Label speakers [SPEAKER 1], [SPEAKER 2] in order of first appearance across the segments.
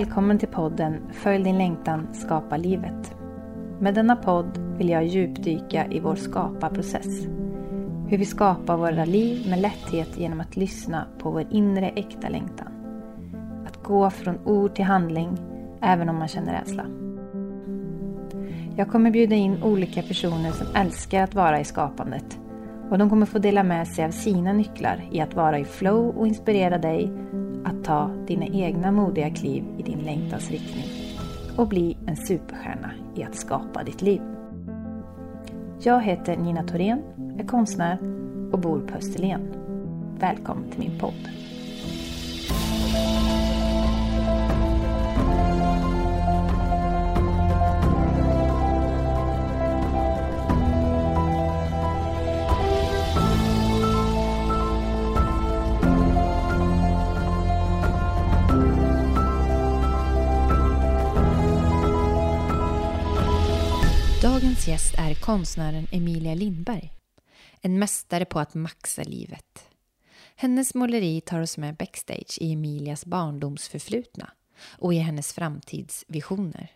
[SPEAKER 1] Välkommen till podden Följ din längtan, skapa livet. Med denna podd vill jag djupdyka i vår skaparprocess. Hur vi skapar våra liv med lätthet genom att lyssna på vår inre äkta längtan. Att gå från ord till handling, även om man känner rädsla. Jag kommer bjuda in olika personer som älskar att vara i skapandet. Och de kommer få dela med sig av sina nycklar i att vara i flow och inspirera dig att ta dina egna modiga kliv i din längtans riktning och bli en superstjärna i att skapa ditt liv. Jag heter Nina Thorén, är konstnär och bor på Österlen. Välkommen till min podd. Dagens gäst är konstnären Emilia Lindberg. En mästare på att maxa livet. Hennes måleri tar oss med backstage i Emilias barndomsförflutna och i hennes framtidsvisioner.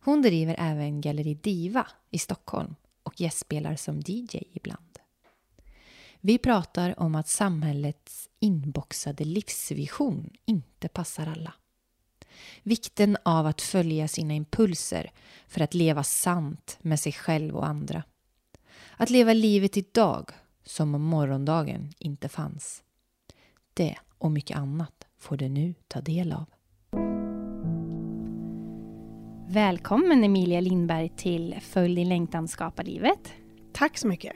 [SPEAKER 1] Hon driver även Galleri Diva i Stockholm och gästspelar som DJ ibland. Vi pratar om att samhällets inboxade livsvision inte passar alla. Vikten av att följa sina impulser för att leva sant med sig själv och andra. Att leva livet idag som om morgondagen inte fanns. Det och mycket annat får du nu ta del av. Välkommen Emilia Lindberg till Följ din längtan skapa livet.
[SPEAKER 2] Tack så mycket.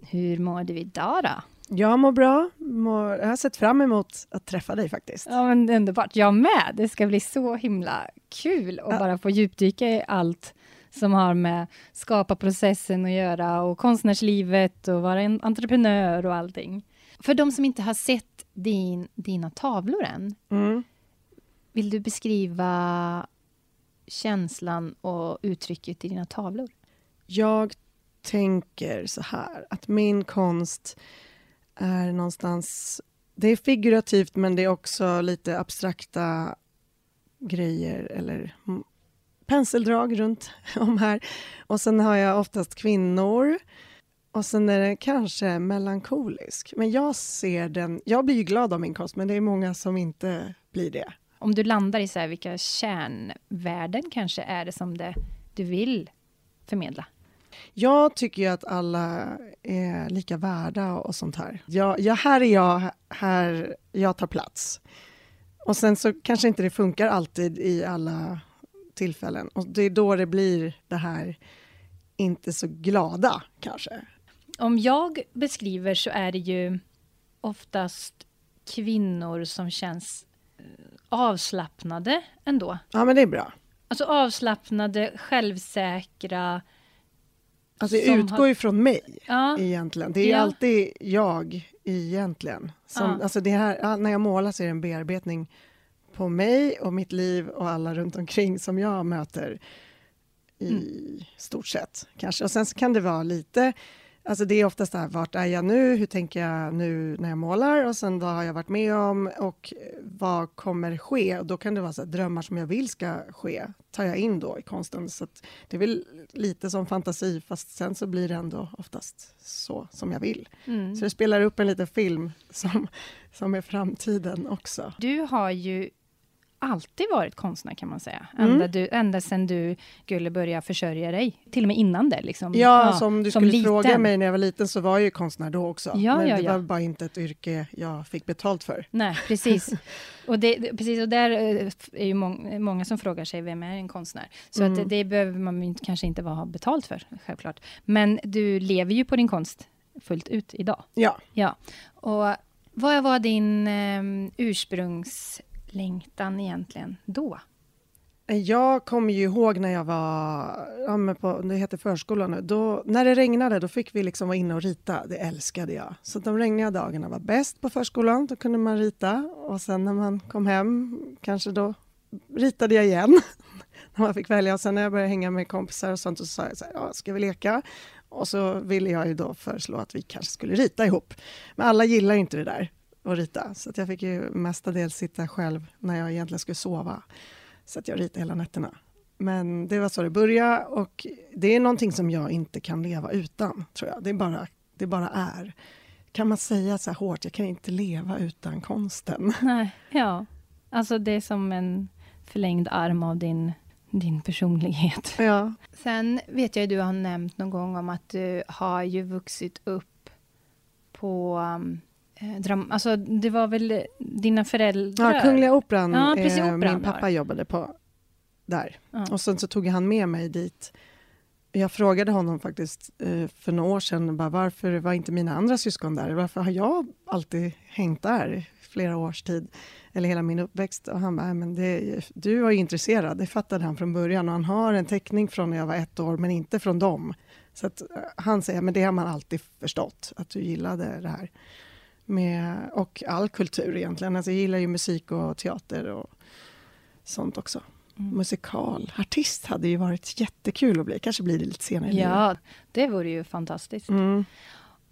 [SPEAKER 1] Hur mår du idag då?
[SPEAKER 2] Jag mår bra. Mår, jag har sett fram emot att träffa dig faktiskt.
[SPEAKER 1] Ja, men underbart. Jag med. Det ska bli så himla kul att ja. bara få djupdyka i allt som har med skapa-processen att göra och konstnärslivet och vara en entreprenör och allting. För de som inte har sett din, dina tavlor än, mm. vill du beskriva känslan och uttrycket i dina tavlor?
[SPEAKER 2] Jag tänker så här, att min konst är någonstans... Det är figurativt, men det är också lite abstrakta grejer eller penseldrag runt om här. Och sen har jag oftast kvinnor. Och sen är den kanske melankolisk. Men jag ser den... Jag blir glad av min konst, men det är många som inte blir det.
[SPEAKER 1] Om du landar i så här, vilka kärnvärden kanske är det som det, du vill förmedla?
[SPEAKER 2] Jag tycker ju att alla är lika värda och sånt här. Jag, jag, här är jag, här jag tar plats. Och sen så kanske inte det funkar alltid i alla tillfällen. Och det är då det blir det här inte så glada, kanske.
[SPEAKER 1] Om jag beskriver så är det ju oftast kvinnor som känns eh, avslappnade ändå.
[SPEAKER 2] Ja, men det är bra.
[SPEAKER 1] Alltså avslappnade, självsäkra,
[SPEAKER 2] Alltså det utgår har... ifrån mig ja. egentligen. Det är ja. alltid jag egentligen. Som, ja. alltså det här, när jag målar så är det en bearbetning på mig och mitt liv och alla runt omkring som jag möter i mm. stort sett. Kanske. Och sen kan det vara lite Alltså det är oftast det här, vart är jag nu? Hur tänker jag nu när jag målar? Och sen vad har jag varit med om? Och vad kommer ske? Och då kan det vara så här, drömmar som jag vill ska ske, tar jag in då i konsten. Så det är väl lite som fantasi, fast sen så blir det ändå oftast så som jag vill. Mm. Så det spelar upp en liten film som, som är framtiden också.
[SPEAKER 1] Du har ju alltid varit konstnär kan man säga. Mm. Ända, du, ända sedan du skulle börja försörja dig. Till och med innan det. Liksom.
[SPEAKER 2] Ja, ja som du som skulle liten. fråga mig när jag var liten så var jag ju konstnär då också. Ja, Men ja, det var bara inte ett yrke jag fick betalt för.
[SPEAKER 1] Nej, precis. och, det, precis, och där eh, är ju mång, många som frågar sig, vem är en konstnär? Så mm. att det behöver man kanske inte ha betalt för, självklart. Men du lever ju på din konst fullt ut idag.
[SPEAKER 2] Ja.
[SPEAKER 1] ja. Och vad var din um, ursprungs längtan egentligen då?
[SPEAKER 2] Jag kommer ju ihåg när jag var ja, på, det heter förskolan nu, då, när det regnade då fick vi liksom vara inne och rita, det älskade jag. Så de regniga dagarna var bäst på förskolan, då kunde man rita och sen när man kom hem, kanske då ritade jag igen. när man fick välja och sen när jag började hänga med kompisar och sånt så sa jag så här, ja, ska vi leka? Och så ville jag ju då föreslå att vi kanske skulle rita ihop. Men alla gillar inte det där att rita, så att jag fick ju mestadels sitta själv när jag egentligen skulle sova. Så att jag ritade hela nätterna. Men det var så det började och det är någonting som jag inte kan leva utan, tror jag. Det bara, det bara är. Kan man säga så här hårt, jag kan inte leva utan konsten?
[SPEAKER 1] Nej, ja. Alltså det är som en förlängd arm av din, din personlighet.
[SPEAKER 2] Ja.
[SPEAKER 1] Sen vet jag att du har nämnt någon gång om att du har ju vuxit upp på um, Dram alltså det var väl dina föräldrar?
[SPEAKER 2] Ja, Kungliga Operan. Ja, precis, operan min pappa jobbade på där. Ja. Och sen så tog han med mig dit. Jag frågade honom faktiskt eh, för några år sedan bara, varför var inte mina andra syskon där? Varför har jag alltid hängt där i flera års tid? Eller hela min uppväxt. Och han bara, men det, du var intresserad, det fattade han från början. Och han har en teckning från när jag var ett år, men inte från dem. Så att, eh, han säger, men det har man alltid förstått, att du gillade det här. Med, och all kultur egentligen. Alltså, jag gillar ju musik och teater och sånt också. Mm. Musikal, artist hade ju varit jättekul att bli. Kanske blir det lite senare
[SPEAKER 1] Ja, det vore ju fantastiskt. Mm.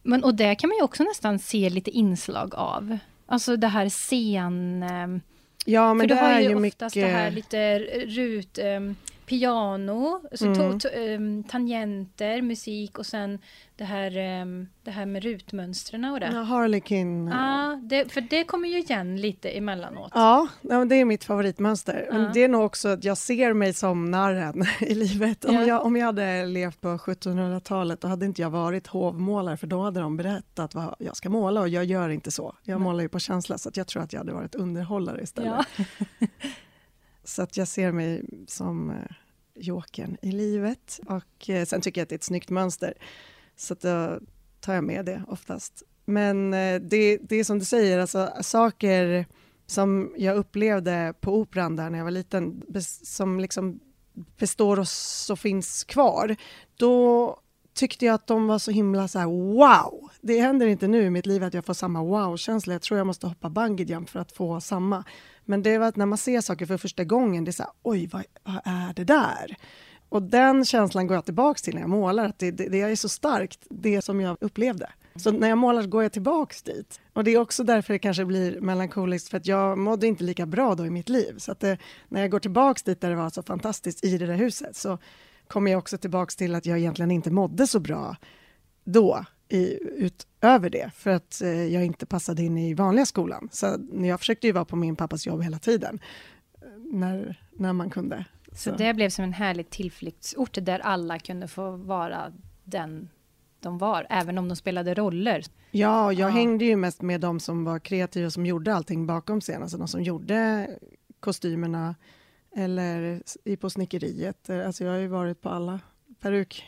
[SPEAKER 1] Men, och det kan man ju också nästan se lite inslag av. Alltså det här scen... Ehm,
[SPEAKER 2] ja, men
[SPEAKER 1] för
[SPEAKER 2] det
[SPEAKER 1] du har
[SPEAKER 2] ju
[SPEAKER 1] oftast
[SPEAKER 2] mycket...
[SPEAKER 1] det här lite rut... Um, piano, alltså mm. um, tangenter, musik och sen det här, um, det här med rutmönstren och det.
[SPEAKER 2] Ja, Harlequin.
[SPEAKER 1] Ja, det, för det kommer ju igen lite emellanåt.
[SPEAKER 2] Ja, det är mitt favoritmönster. Ja. Men det är nog också att jag ser mig som narren i livet. Om, ja. jag, om jag hade levt på 1700-talet då hade inte jag varit hovmålare för då hade de berättat vad jag ska måla och jag gör inte så. Jag mm. målar ju på känsla så jag tror att jag hade varit underhållare istället. Ja. Så att jag ser mig som eh, jokern i livet. Och eh, sen tycker jag att det är ett snyggt mönster. Så då tar jag med det oftast. Men eh, det, det är som du säger, alltså, saker som jag upplevde på Operan där när jag var liten, som liksom består och så finns kvar, då tyckte jag att de var så himla så här, wow! Det händer inte nu i mitt liv att jag får samma wow-känsla. Jag tror jag måste hoppa bungee jump för att få samma. Men det var att när man ser saker för första gången, det är så här, oj, vad, vad är det där? Och den känslan går jag tillbaka till när jag målar, att det, det, det är så starkt, det som jag upplevde. Så när jag målar går jag tillbaks dit. Och det är också därför det kanske blir melankoliskt, för att jag mådde inte lika bra då i mitt liv. Så att det, när jag går tillbaks dit där det var så fantastiskt i det där huset, så kommer jag också tillbaks till att jag egentligen inte mådde så bra då, i, utöver det, för att eh, jag inte passade in i vanliga skolan. Så jag försökte ju vara på min pappas jobb hela tiden, eh, när, när man kunde.
[SPEAKER 1] Så. så det blev som en härlig tillflyktsort där alla kunde få vara den de var, även om de spelade roller.
[SPEAKER 2] Ja, jag ja. hängde ju mest med de som var kreativa, som gjorde allting bakom scenen, alltså de som gjorde kostymerna, eller på snickeriet. Alltså jag har ju varit på alla peruk,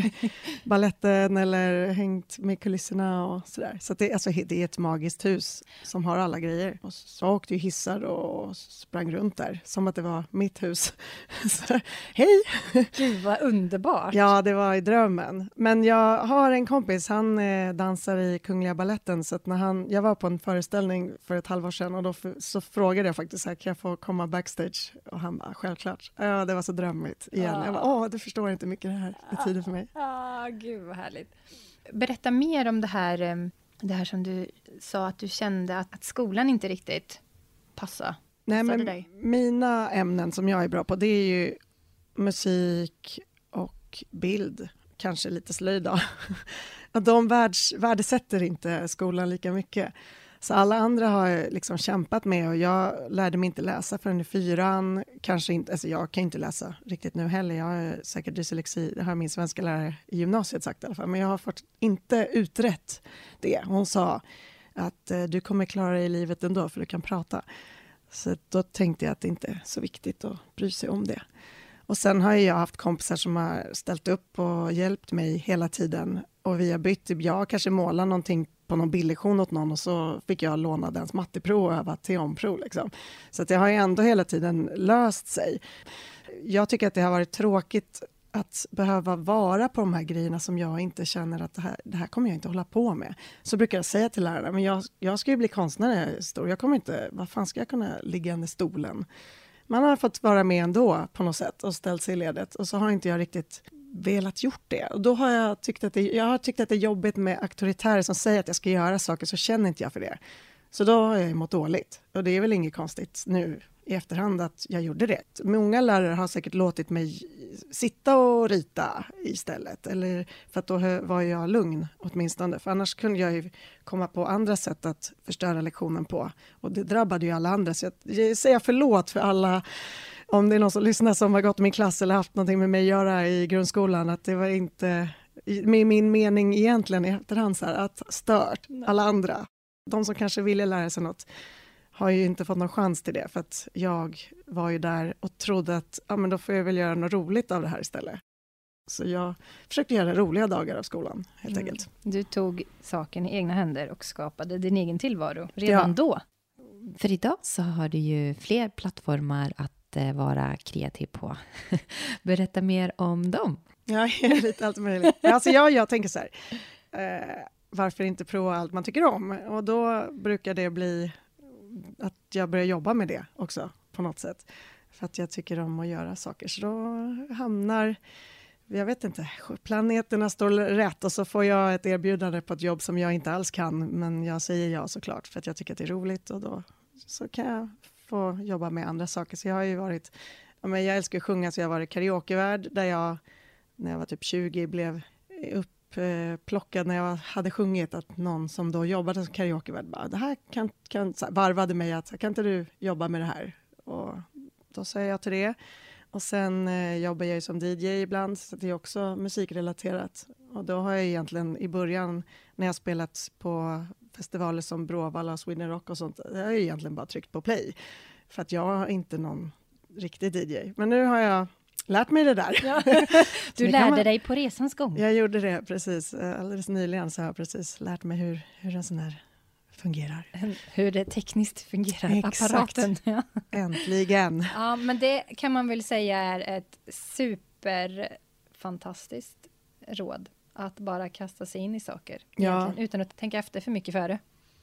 [SPEAKER 2] balletten eller hängt med kulisserna och sådär. Så det, alltså, det är ett magiskt hus som har alla grejer. Och så åkte ju hissar och sprang runt där som att det var mitt hus. så, hej!
[SPEAKER 1] Gud vad underbart!
[SPEAKER 2] Ja, det var i drömmen. Men jag har en kompis, han eh, dansar i Kungliga Balletten så när han, jag var på en föreställning för ett halvår sedan och då så frågade jag faktiskt här, kan jag få komma backstage? Och han bara, självklart. Ja, det var så drömmigt igen. Ja. Jag bara, åh, du förstår inte mycket det här betyder för mig.
[SPEAKER 1] Ja, ah, gud vad härligt. Berätta mer om det här, det här som du sa att du kände att, att skolan inte riktigt passade.
[SPEAKER 2] Nej, men dig. Mina ämnen som jag är bra på, det är ju musik och bild, kanske lite slöjd då. De värdesätter inte skolan lika mycket. Så alla andra har jag liksom kämpat med och jag lärde mig inte läsa förrän i fyran. Kanske inte, alltså jag kan inte läsa riktigt nu heller. Jag har säkert dyslexi, det har min svenska lärare i gymnasiet sagt i alla fall. Men jag har fått inte utrett det. Hon sa att eh, du kommer klara dig i livet ändå för du kan prata. Så då tänkte jag att det inte är så viktigt att bry sig om det. Och sen har jag haft kompisar som har ställt upp och hjälpt mig hela tiden. Och vi har bytt, typ jag kanske målar någonting på någon bildlektion åt någon och så fick jag låna dens matteprov och öva teonprov. Liksom. Så det har ju ändå hela tiden löst sig. Jag tycker att det har varit tråkigt att behöva vara på de här grejerna som jag inte känner att det här, det här kommer jag inte hålla på med. Så brukar jag säga till lärarna, men jag, jag ska ju bli konstnär när jag är stor. Jag kommer inte, vad fan ska jag kunna ligga under stolen? Man har fått vara med ändå på något sätt och ställt sig i ledet och så har inte jag riktigt velat gjort det. Och då har jag tyckt att det, jag har tyckt att det är jobbigt med auktoritärer som säger att jag ska göra saker, så känner inte jag för det. Så då har jag mått dåligt. Och det är väl inget konstigt nu i efterhand att jag gjorde det. Många lärare har säkert låtit mig sitta och rita istället, eller för att då var jag lugn åtminstone, för annars kunde jag ju komma på andra sätt att förstöra lektionen på. Och det drabbade ju alla andra, så jag säger förlåt för alla om det är någon som lyssnar som har gått i min klass eller haft någonting med mig att göra i grundskolan, att det var inte med min mening egentligen i efterhand så här, att stört alla andra. De som kanske ville lära sig något har ju inte fått någon chans till det, för att jag var ju där och trodde att ja, men då får jag väl göra något roligt av det här istället. Så jag försökte göra roliga dagar av skolan, helt mm. enkelt.
[SPEAKER 1] Du tog saken i egna händer och skapade din egen tillvaro redan ja. då.
[SPEAKER 3] För idag så har du ju fler plattformar att att eh, vara kreativ på. Berätta mer om dem.
[SPEAKER 2] Ja, lite allt möjligt. Alltså jag, jag tänker så här, eh, varför inte prova allt man tycker om? Och då brukar det bli att jag börjar jobba med det också på något sätt. För att jag tycker om att göra saker. Så då hamnar, jag vet inte, planeterna står rätt och så får jag ett erbjudande på ett jobb som jag inte alls kan, men jag säger ja såklart för att jag tycker att det är roligt och då så kan jag få jobba med andra saker. Så jag har ju varit, jag älskar att sjunga så jag har varit karaokevärd där jag när jag var typ 20 blev upp upplockad när jag hade sjungit att någon som då jobbade som karaokevärd bara, det här kan, kan, varvade mig att kan inte du jobba med det här? Och då sa jag till det. Och sen eh, jobbar jag som DJ ibland, så det är också musikrelaterat. Och då har jag egentligen i början, när jag spelat på festivaler som Bråvalla, Sweden Rock och sånt, jag har jag egentligen bara tryckt på play. För att jag är inte någon riktig DJ. Men nu har jag lärt mig det där. Ja.
[SPEAKER 1] Du lärde man... dig på resans gång.
[SPEAKER 2] Jag gjorde det precis. Eh, alldeles nyligen så har jag precis lärt mig hur, hur en sån här fungerar.
[SPEAKER 1] Hur det tekniskt fungerar, Exakt. apparaten. Ja.
[SPEAKER 2] Äntligen!
[SPEAKER 1] Ja, men det kan man väl säga är ett superfantastiskt råd. Att bara kasta sig in i saker, ja. utan att tänka efter för mycket före.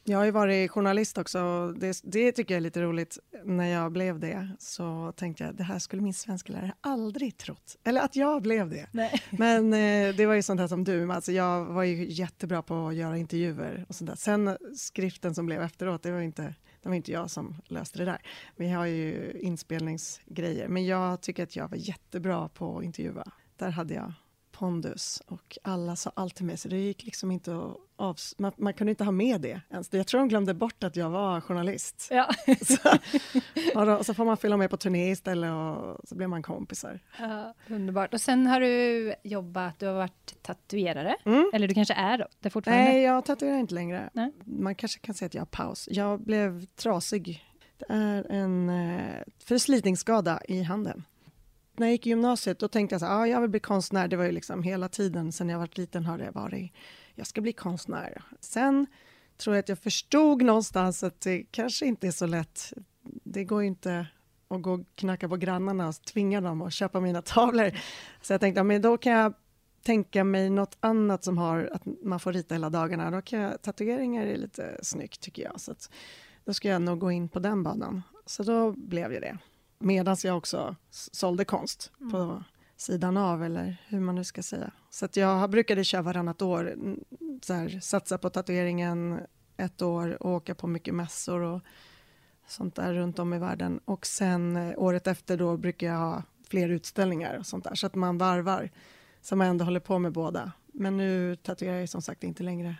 [SPEAKER 2] Jag har ju varit journalist också. Det, det tycker jag är lite roligt. När jag blev det så tänkte jag det här skulle min svensklärare aldrig trott. Eller att jag blev det. Nej. Men eh, det var ju sånt här som du. Alltså, jag var ju jättebra på att göra intervjuer och sånt där. Sen skriften som blev efteråt, det var inte, det var inte jag som löste det där. Vi har ju inspelningsgrejer. Men jag tycker att jag var jättebra på att intervjua. Där hade jag pondus och alla sa allt till mig, så det gick liksom inte att av, man, man, kunde inte ha med det ens. Jag tror de glömde bort att jag var journalist. Ja. så, och då, så får man följa med på turné istället och så blir man kompisar.
[SPEAKER 1] Ja, underbart. Och sen har du jobbat, du har varit tatuerare, mm. eller du kanske är det fortfarande?
[SPEAKER 2] Nej, jag tatuerar inte längre. Nej. Man kanske kan säga att jag har paus. Jag blev trasig. Det är en eh, förslitningsskada i handen när jag gick i gymnasiet då tänkte jag att ah, jag vill bli konstnär. Det var ju liksom hela tiden sen jag var liten har det varit jag ska bli konstnär. Sen tror jag att jag förstod någonstans att det kanske inte är så lätt. Det går inte att gå och knacka på grannarna och tvinga dem att köpa mina tavlor. Så jag tänkte, men då kan jag tänka mig något annat som har att man får rita hela dagarna. Då kan jag, tatueringar är lite snyggt tycker jag. Så att, då ska jag nog gå in på den banan. Så då blev ju det. Medan jag också sålde konst mm. på sidan av, eller hur man nu ska säga. Så att jag brukade köra varannat år, så här, satsa på tatueringen ett år och åka på mycket mässor och sånt där runt om i världen. Och sen eh, året efter då brukar jag ha fler utställningar och sånt där, så att man varvar, så man ändå håller på med båda. Men nu tatuerar jag som sagt inte längre.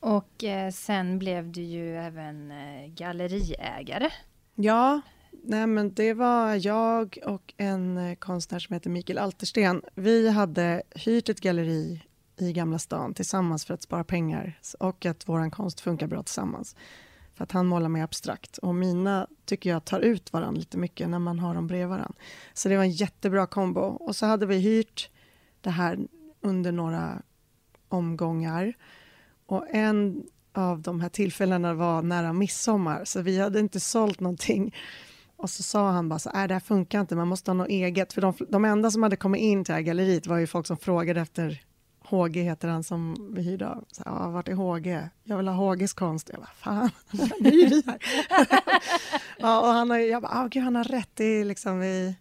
[SPEAKER 1] Och eh, sen blev du ju även eh, galleriägare.
[SPEAKER 2] Ja, Nej, men det var jag och en eh, konstnär som heter Mikael Altersten. Vi hade hyrt ett galleri i Gamla stan tillsammans för att spara pengar och att vår konst funkar bra tillsammans. För att han målar mer abstrakt och mina tycker jag tar ut varandra lite mycket när man har dem bredvid varandra. Så det var en jättebra kombo. Och så hade vi hyrt det här under några omgångar. Och en av de här tillfällena var nära midsommar, så vi hade inte sålt någonting och så sa han bara så här, det här funkar inte, man måste ha något eget. För de, de enda som hade kommit in till det här galleriet var ju folk som frågade efter HG heter han som vi hyrde av. Så, ja, vart är HG? Jag vill ha HGs konst. Jag bara, fan, nu är vi här. ja, och han har, jag bara, ah, oh, gud, han har rätt. Det är liksom vi,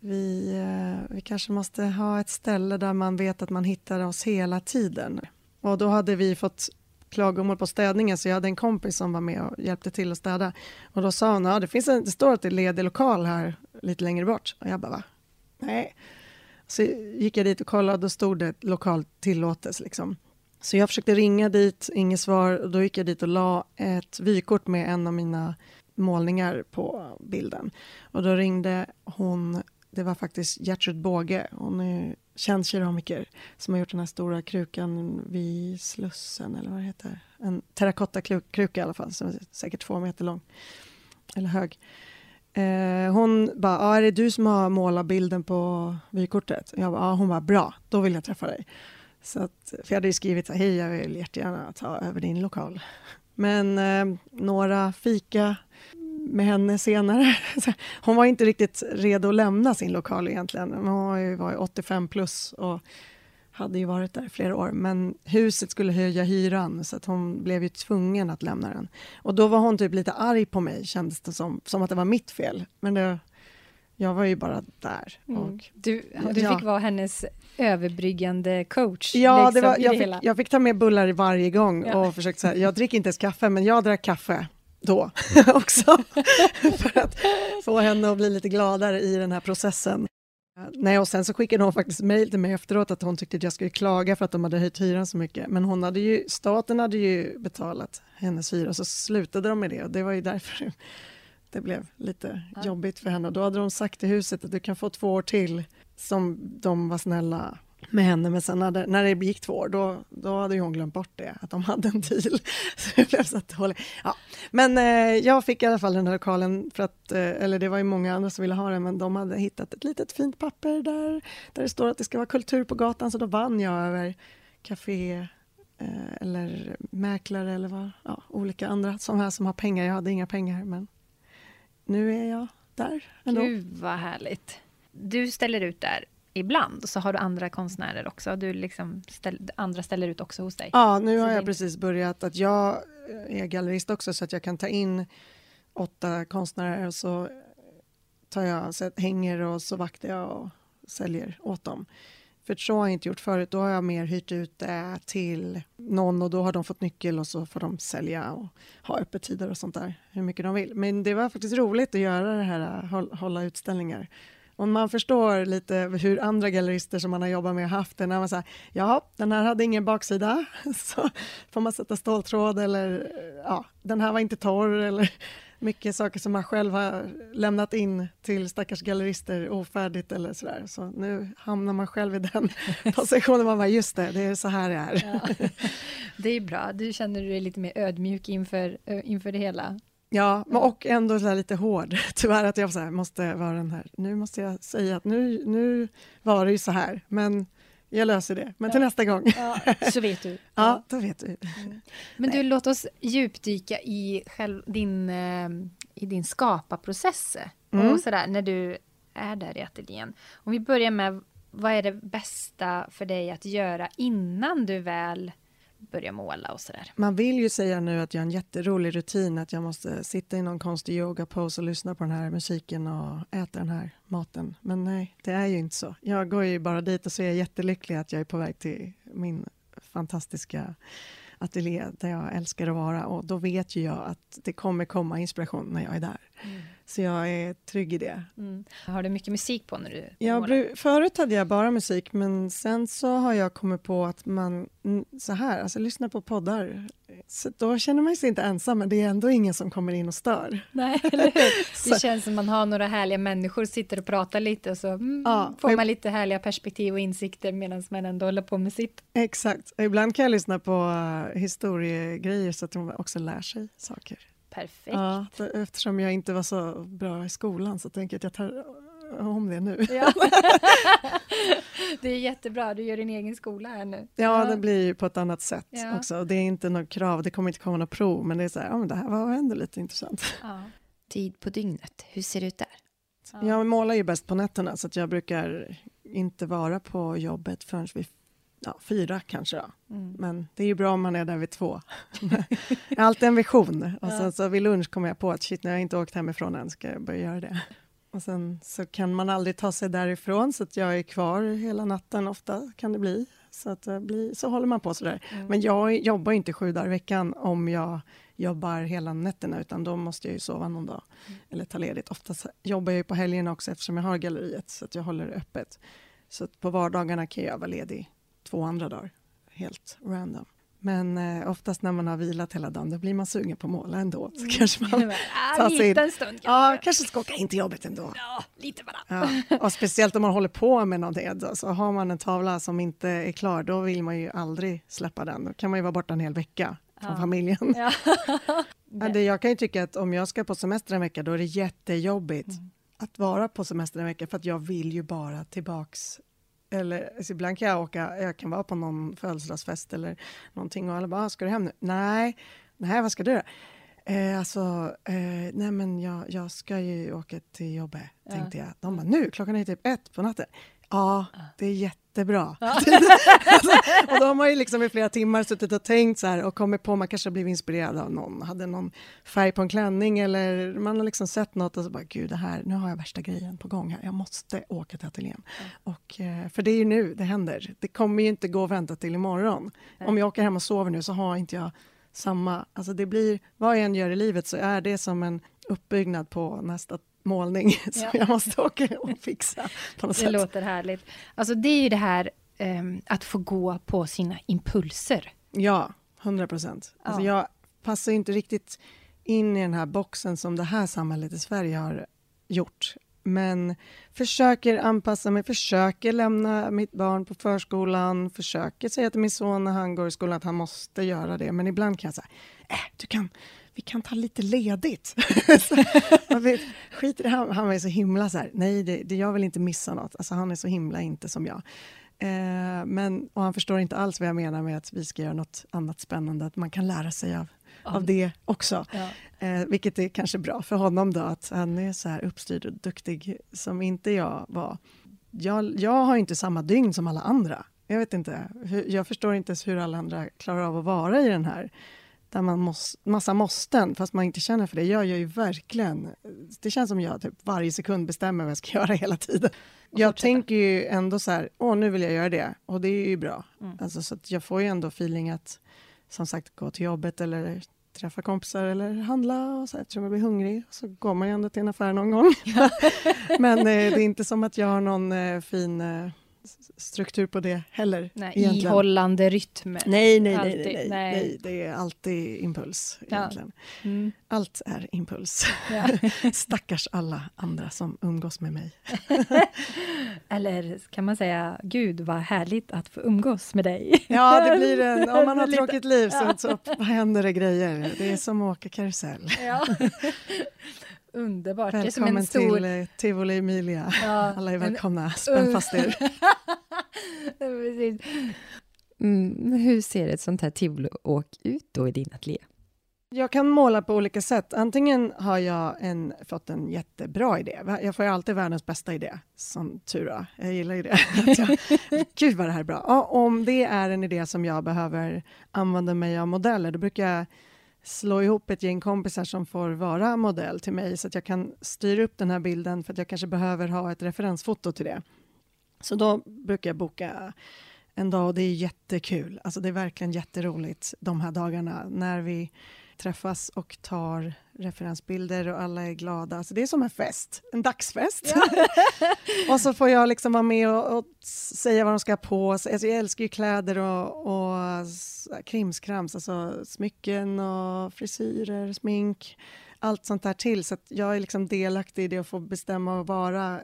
[SPEAKER 2] vi, eh, vi kanske måste ha ett ställe där man vet att man hittar oss hela tiden. Och då hade vi fått klagomål på städningen så jag hade en kompis som var med och hjälpte till att städa. Och då sa hon, ja det, finns en, det står att det är ledig lokal här lite längre bort. Och jag bara, va? Nej. Så gick jag dit och kollade och då stod det lokal tillåtes. Liksom. Så jag försökte ringa dit, inget svar. Och då gick jag dit och la ett vykort med en av mina målningar på bilden. Och då ringde hon, det var faktiskt Gertrud Båge, hon är känd keramiker som har gjort den här stora krukan vid Slussen, eller vad det heter. En terrakottakruka i alla fall, som är säkert två meter lång, eller hög. Eh, hon bara, ah, är det du som har målat bilden på vykortet? Jag bara, ah, hon bara, bra, då vill jag träffa dig. Så att, för jag hade ju skrivit, hej, jag vill jättegärna ta över din lokal. Men eh, några fika med henne senare. Hon var inte riktigt redo att lämna sin lokal egentligen. Hon var ju 85 plus och hade ju varit där flera år. Men huset skulle höja hyran så att hon blev ju tvungen att lämna den. Och då var hon typ lite arg på mig kändes det som, som att det var mitt fel. Men det, jag var ju bara där.
[SPEAKER 1] Mm. Och, du du ja. fick vara hennes överbryggande coach.
[SPEAKER 2] Ja, liksom, det var, jag, fick, jag, fick, ta med bullar varje gång ja. och försökt säga, jag dricker inte ens kaffe, men jag drack kaffe då också. för att få henne att bli lite gladare i den här processen. Nej, och sen så skickade hon faktiskt mejl till mig efteråt att hon tyckte att jag skulle klaga för att de hade höjt hyran så mycket. Men hon hade ju, staten hade ju betalat hennes hyra, så slutade de med det och det var ju därför det blev lite ja. jobbigt för henne. Och då hade de sagt till huset att du kan få två år till som de var snälla med henne, men sen när det, när det gick två år, då, då hade hon glömt bort det, att de hade en deal. Så det blev så dåligt. Ja. Men eh, jag fick i alla fall den här lokalen, för att, eh, eller det var ju många andra som ville ha den, men de hade hittat ett litet fint papper där, där det står att det ska vara kultur på gatan, så då vann jag över café eh, eller mäklare eller vad, ja, olika andra som här som har pengar. Jag hade inga pengar, men nu är jag där ändå.
[SPEAKER 1] Gud vad härligt. Du ställer ut där ibland, så har du andra konstnärer också? Du liksom ställ, andra ställer ut också hos dig?
[SPEAKER 2] Ja, nu har jag precis börjat att jag är gallerist också, så att jag kan ta in åtta konstnärer och så tar jag, så hänger och så vaktar jag och säljer åt dem. För så har jag inte gjort förut. Då har jag mer hyrt ut det till någon och då har de fått nyckel och så får de sälja och ha öppettider och sånt där hur mycket de vill. Men det var faktiskt roligt att göra det här, hålla utställningar. Och man förstår lite hur andra gallerister som man har jobbat med har haft det. När man säger, ja, den här hade ingen baksida, så får man sätta ståltråd eller ja, den här var inte torr eller mycket saker som man själv har lämnat in till stackars gallerister ofärdigt eller sådär. Så nu hamnar man själv i den positionen, man bara just det, det är så här det är. Ja.
[SPEAKER 1] Det är bra, du känner dig lite mer ödmjuk inför, inför det hela.
[SPEAKER 2] Ja, och ändå så lite hård. Tyvärr att jag så här, måste vara den här, nu måste jag säga att nu, nu var det ju så här, men jag löser det. Men till nästa gång.
[SPEAKER 1] Ja, så vet du.
[SPEAKER 2] Ja, då vet du.
[SPEAKER 1] Mm. Men du, låt oss djupdyka i själv, din, eh, i din skaparprocess. Mm. Och sådär, när du är där i ateljén. Om vi börjar med, vad är det bästa för dig att göra innan du väl börja måla och sådär.
[SPEAKER 2] Man vill ju säga nu att jag har en jätterolig rutin, att jag måste sitta i någon konstig yoga-pose och lyssna på den här musiken och äta den här maten. Men nej, det är ju inte så. Jag går ju bara dit och så är jag jättelycklig att jag är på väg till min fantastiska ateljé där jag älskar att vara och då vet ju jag att det kommer komma inspiration när jag är där. Mm. Så jag är trygg i det. Mm.
[SPEAKER 1] Har du mycket musik på när du
[SPEAKER 2] ja, Förut hade jag bara musik, men sen så har jag kommit på att man så här, alltså lyssna på poddar. Så då känner man sig inte ensam, men det är ändå ingen som kommer in och stör.
[SPEAKER 1] Nej, eller hur? Det känns som man har några härliga människor, sitter och pratar lite och så mm, ja, får man lite härliga perspektiv och insikter medan man ändå håller på med sitt.
[SPEAKER 2] Exakt. Ibland kan jag lyssna på uh, historiegrejer så att de också lär sig saker.
[SPEAKER 1] Perfekt. Ja,
[SPEAKER 2] eftersom jag inte var så bra i skolan så tänker jag att jag tar om det nu. Ja.
[SPEAKER 1] det är jättebra, du gör din egen skola här nu.
[SPEAKER 2] Ja, det blir på ett annat sätt ja. också. Det är inte något krav, det kommer inte komma något prov, men det är så här, ja men det här var ändå lite intressant. Ja.
[SPEAKER 3] Tid på dygnet, hur ser det ut där?
[SPEAKER 2] Jag målar ju bäst på nätterna, så att jag brukar inte vara på jobbet förrän vid ja, fyra kanske då. Mm. Men det är ju bra om man är där vid två. jag har alltid en vision. Och sen så vid lunch kommer jag på att shit, när jag inte åkt hemifrån än ska jag börja göra det. Och sen så kan man aldrig ta sig därifrån så att jag är kvar hela natten ofta kan det bli. Så, att, uh, bli, så håller man på sådär. Mm. Men jag jobbar inte sju dagar i veckan om jag jobbar hela nätterna, utan då måste jag ju sova någon dag mm. eller ta ledigt. Oftast jobbar jag på helgerna också eftersom jag har galleriet, så att jag håller det öppet. Så på vardagarna kan jag vara ledig två andra dagar, helt random. Men eh, oftast när man har vilat hela dagen, då blir man sugen på att måla ändå. Så mm. kanske man
[SPEAKER 3] tar sig in. Stund,
[SPEAKER 2] ja, kanske ska åka in till jobbet ändå.
[SPEAKER 3] Ja, lite bara.
[SPEAKER 2] Ja. Och speciellt om man håller på med någonting. Så har man en tavla som inte är klar, då vill man ju aldrig släppa den. Då kan man ju vara borta en hel vecka från ja. familjen. Ja. det, jag kan ju tycka att om jag ska på semester en vecka, då är det jättejobbigt mm. att vara på semester en vecka, för att jag vill ju bara tillbaks eller alltså ibland kan jag åka, jag kan vara på någon födelsedagsfest eller någonting och alla bara, ah, ska du hem nu? Nej, nej, vad ska du då? Eh, alltså, eh, nej men jag, jag ska ju åka till jobbet, ja. tänkte jag. De bara, nu? Klockan är typ ett på natten. Ja, det är jättebra. Ja. alltså, och de har ju liksom i flera timmar suttit och tänkt så här och kommit på, man kanske har blivit inspirerad av någon, hade någon färg på en klänning eller man har liksom sett något och så bara, gud det här, nu har jag värsta grejen på gång här, jag måste åka till ateljén. Ja. Och, eh, för det är ju nu det händer, det kommer ju inte gå att vänta till imorgon. Nej. Om jag åker hem och sover nu så har inte jag samma, alltså det blir, vad jag än gör i livet så är det som en uppbyggnad på nästa målning som ja. jag måste åka och fixa. På något
[SPEAKER 3] det
[SPEAKER 2] sätt.
[SPEAKER 3] låter härligt. Alltså det är ju det här um, att få gå på sina impulser.
[SPEAKER 2] Ja, 100 procent. Ja. Alltså jag passar inte riktigt in i den här boxen som det här samhället i Sverige har gjort. Men försöker anpassa mig, försöker lämna mitt barn på förskolan, försöker säga till min son när han går i skolan att han måste göra det. Men ibland kan jag säga, äh, du kan vi kan ta lite ledigt. skit i det, han, han var så himla så här, nej, det, det, jag vill inte missa något. Alltså, han är så himla inte som jag. Eh, men, och han förstår inte alls vad jag menar med att vi ska göra något annat spännande, att man kan lära sig av, av det också. Ja. Eh, vilket är kanske bra för honom då, att han är så här uppstyrd och duktig som inte jag var. Jag, jag har inte samma dygn som alla andra. Jag vet inte, jag förstår inte ens hur alla andra klarar av att vara i den här där man måste, massa måsten, fast man inte känner för det. Jag gör ju verkligen... Det känns som jag typ varje sekund bestämmer vad jag ska göra hela tiden. Jag tänker ju ändå så här, åh, nu vill jag göra det. Och det är ju bra. Mm. Alltså, så jag får ju ändå feeling att, som sagt, gå till jobbet eller träffa kompisar eller handla och så, eftersom jag blir hungrig. Så går man ju ändå till en affär någon gång. Men eh, det är inte som att jag har någon eh, fin eh, struktur på det heller.
[SPEAKER 3] Nej, ihållande rytm.
[SPEAKER 2] Nej nej, nej, nej, nej, nej, det är alltid impuls. Egentligen. Ja. Mm. Allt är impuls. Ja. Stackars alla andra som umgås med mig.
[SPEAKER 3] Eller kan man säga, gud vad härligt att få umgås med dig.
[SPEAKER 2] Ja, det blir en, om man har ett tråkigt liv så, så händer det grejer. Det är som att åka karusell. Ja.
[SPEAKER 3] Underbart.
[SPEAKER 2] Välkommen det är som en stor... till eh, Tivoli Emilia. Ja, Alla är välkomna. En... Spänn fast er.
[SPEAKER 3] mm, hur ser ett sånt här tivoliåk ut då i din ateljé?
[SPEAKER 2] Jag kan måla på olika sätt. Antingen har jag en, fått en jättebra idé. Jag får ju alltid världens bästa idé, som tur är. Jag gillar ju det. jag, Gud vad det här är bra. Och om det är en idé som jag behöver använda mig av modeller, då brukar jag slå ihop ett gäng kompisar som får vara modell till mig så att jag kan styra upp den här bilden för att jag kanske behöver ha ett referensfoto till det. Så då brukar jag boka en dag och det är jättekul. Alltså det är verkligen jätteroligt de här dagarna när vi träffas och tar referensbilder och alla är glada. Alltså det är som en fest, en dagsfest. Ja. och så får jag liksom vara med och, och säga vad de ska ha på sig. Alltså jag älskar ju kläder och, och krimskrams, alltså smycken och frisyrer, smink allt sånt där till. Så jag är liksom delaktig i det och får bestämma och vara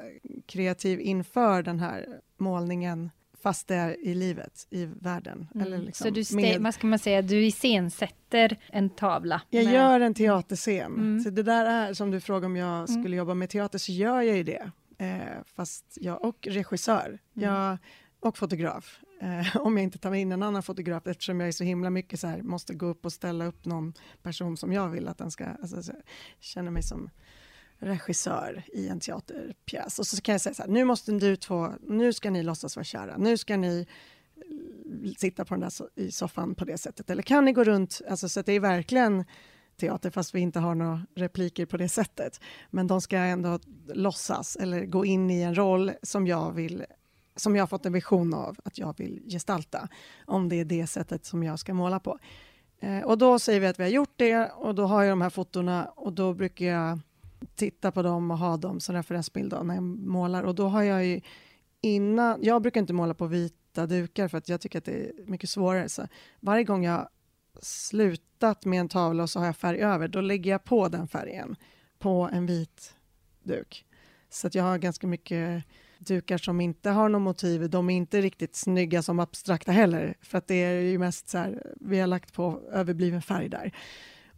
[SPEAKER 2] kreativ inför den här målningen fast det är i livet, i världen. Mm. Eller liksom
[SPEAKER 3] så du, med... vad ska man säga, du iscensätter en tavla?
[SPEAKER 2] Jag med... gör en teaterscen. Mm. Så det där är, som du frågar om jag mm. skulle mm. jobba med teater, så gör jag ju det. Eh, fast jag, och regissör, mm. jag, och fotograf. Eh, om jag inte tar in en annan fotograf, eftersom jag är så himla mycket så här, måste gå upp och ställa upp någon person som jag vill att den ska, alltså, känner mig som regissör i en teaterpjäs. Och så kan jag säga så här, nu måste du två, nu ska ni låtsas vara kära, nu ska ni eh, sitta på den där i soffan på det sättet. Eller kan ni gå runt, alltså, så att det är verkligen teater fast vi inte har några repliker på det sättet. Men de ska ändå låtsas eller gå in i en roll som jag vill som jag har fått en vision av att jag vill gestalta, om det är det sättet som jag ska måla på. Eh, och då säger vi att vi har gjort det och då har jag de här fotona och då brukar jag titta på dem och ha dem som referensbild när jag målar. Och då har jag ju innan, jag brukar inte måla på vita dukar för att jag tycker att det är mycket svårare. Så varje gång jag slutat med en tavla och så har jag färg över, då lägger jag på den färgen på en vit duk. Så att jag har ganska mycket dukar som inte har något motiv. De är inte riktigt snygga som abstrakta heller, för att det är ju mest så här, vi har lagt på överbliven färg där.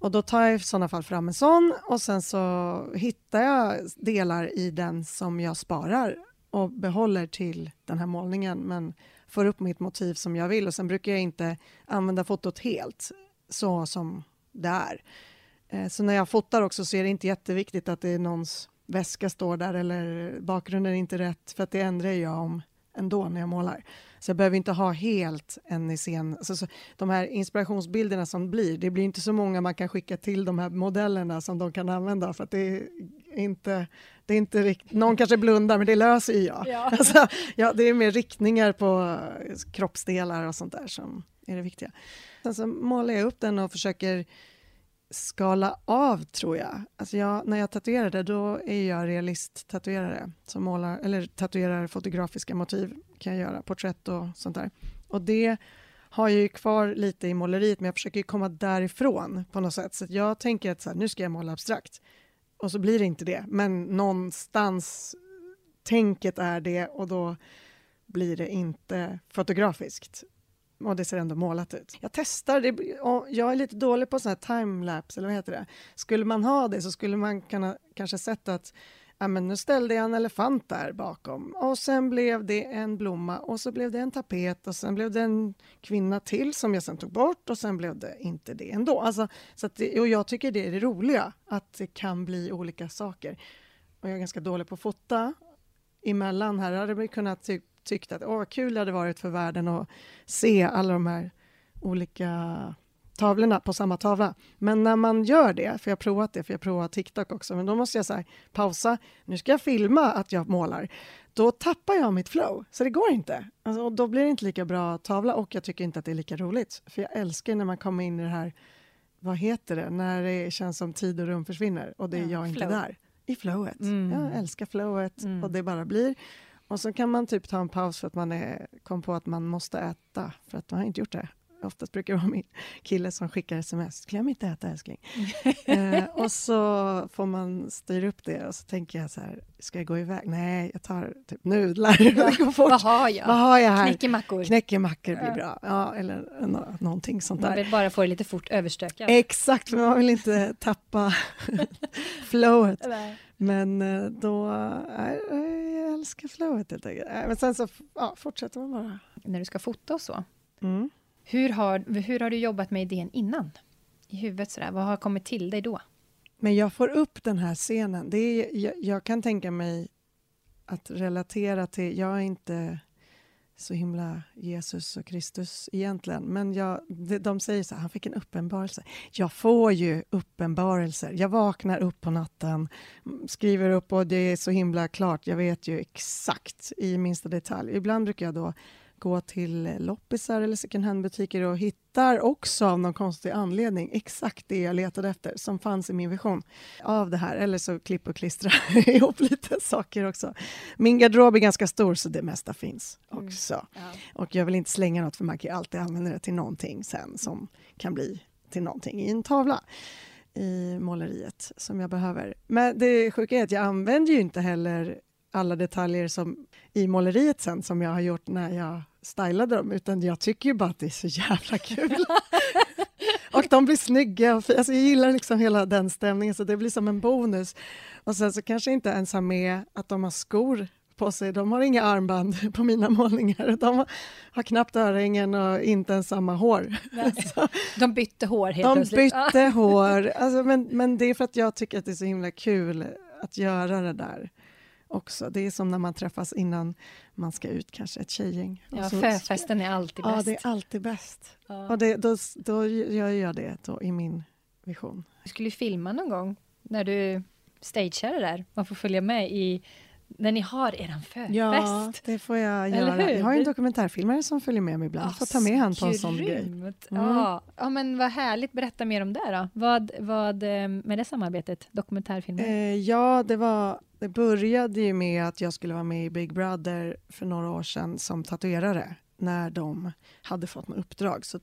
[SPEAKER 2] Och då tar jag i sådana fall fram en sån och sen så hittar jag delar i den som jag sparar och behåller till den här målningen, men får upp mitt motiv som jag vill. Och sen brukar jag inte använda fotot helt, så som det är. Eh, så när jag fotar också så är det inte jätteviktigt att det är någons väska står där eller bakgrunden är inte rätt, för att det ändrar jag om ändå när jag målar. Så jag behöver inte ha helt en i scen. Alltså, så, de här inspirationsbilderna som blir, det blir inte så många man kan skicka till de här modellerna som de kan använda för att det är inte, det är inte rikt, någon kanske blundar men det löser ju jag. Ja. Alltså, ja, det är mer riktningar på kroppsdelar och sånt där som är det viktiga. Sen så målar jag upp den och försöker skala av, tror jag. Alltså jag, när jag tatuerade, då är jag realist-tatuerare som målar, eller tatuerar fotografiska motiv, kan jag göra, porträtt och sånt där. Och det har jag ju kvar lite i måleriet, men jag försöker komma därifrån på något sätt. Så jag tänker att så här, nu ska jag måla abstrakt. Och så blir det inte det, men någonstans tänket är det och då blir det inte fotografiskt och det ser ändå målat ut. Jag testar, det, jag är lite dålig på sån här timelapse, eller vad heter det? Skulle man ha det så skulle man kunna kanske sett att ja, men nu ställde jag en elefant där bakom och sen blev det en blomma och så blev det en tapet och sen blev det en kvinna till som jag sen tog bort och sen blev det inte det ändå. Alltså, så det, och jag tycker det är det roliga, att det kan bli olika saker. Och jag är ganska dålig på att fota emellan här. hade vi kunnat typ tyckt att åh, vad kul det hade varit för världen att se alla de här olika tavlorna på samma tavla. Men när man gör det, för jag har provat det, för jag har provat TikTok också, men då måste jag så pausa, nu ska jag filma att jag målar. Då tappar jag mitt flow, så det går inte. Alltså, och då blir det inte lika bra tavla och jag tycker inte att det är lika roligt. För jag älskar när man kommer in i det här, vad heter det, när det känns som tid och rum försvinner och det är ja, jag inte där. I flowet. Mm. Jag älskar flowet mm. och det bara blir. Och så kan man typ ta en paus för att man är, kom på att man måste äta, för att man har inte gjort det. Oftast brukar det vara min kille som skickar sms. Glöm inte äta älskling. eh, och så får man styra upp det och så tänker jag så här, ska jag gå iväg? Nej, jag tar typ nudlar.
[SPEAKER 3] Ja, vad har jag?
[SPEAKER 2] Vad har jag här?
[SPEAKER 3] Knäckemackor.
[SPEAKER 2] Knäckemackor blir bra. Ja, eller no någonting sånt där.
[SPEAKER 3] Man vill bara få det lite fort överstökat.
[SPEAKER 2] Exakt, för man vill inte tappa flowet. Men eh, då, äh, jag älskar flowet helt enkelt. Men sen så ja, fortsätter man bara.
[SPEAKER 3] När du ska fota och så, mm. hur, har, hur har du jobbat med idén innan? I huvudet sådär, vad har kommit till dig då?
[SPEAKER 2] Men jag får upp den här scenen. Det är, jag, jag kan tänka mig att relatera till, jag är inte så himla Jesus och Kristus egentligen. Men jag, de säger så här, han fick en uppenbarelse. Jag får ju uppenbarelser. Jag vaknar upp på natten, mm, skriver upp och det är så himla klart. Jag vet ju exakt i minsta detalj. Ibland brukar jag då gå till loppisar eller second hand-butiker och hittar också av någon konstig anledning exakt det jag letade efter som fanns i min vision av det här. Eller så klipp och klistra ihop lite saker också. Min garderob är ganska stor så det mesta finns mm. också. Mm. Ja. Och jag vill inte slänga något för man kan alltid använda det till någonting sen som kan bli till någonting i en tavla i måleriet som jag behöver. Men det sjuka är att jag använder ju inte heller alla detaljer som i måleriet sen som jag har gjort när jag stylade dem, utan jag tycker ju bara att det är så jävla kul. och de blir snygga. Och, alltså jag gillar liksom hela den stämningen, så det blir som en bonus. Och sen så kanske inte ens har med att de har skor på sig. De har inga armband på mina målningar. De har knappt örhängen och inte ens samma hår.
[SPEAKER 3] de bytte hår helt
[SPEAKER 2] De
[SPEAKER 3] plötsligt.
[SPEAKER 2] bytte hår. Alltså, men, men det är för att jag tycker att det är så himla kul att göra det där också. Det är som när man träffas innan man ska ut, kanske ett tjejgäng.
[SPEAKER 3] Ja, förfesten är alltid bäst.
[SPEAKER 2] Ja, det är alltid bäst. Ja. Och det, då, då gör jag det då i min vision.
[SPEAKER 3] Du skulle filma någon gång när du stagear det där. Man får följa med i
[SPEAKER 1] när ni har er förfest.
[SPEAKER 2] Ja, det får jag göra. Jag har ju en dokumentärfilmare som följer med mig ibland. Jag får ta med honom på en sån grej. Mm.
[SPEAKER 1] Ja. ja, men vad härligt. Berätta mer om det då. Vad, vad eh, med det samarbetet, dokumentärfilmer?
[SPEAKER 2] Eh, ja, det var det började ju med att jag skulle vara med i Big Brother för några år sedan som tatuerare när de hade fått något uppdrag. Så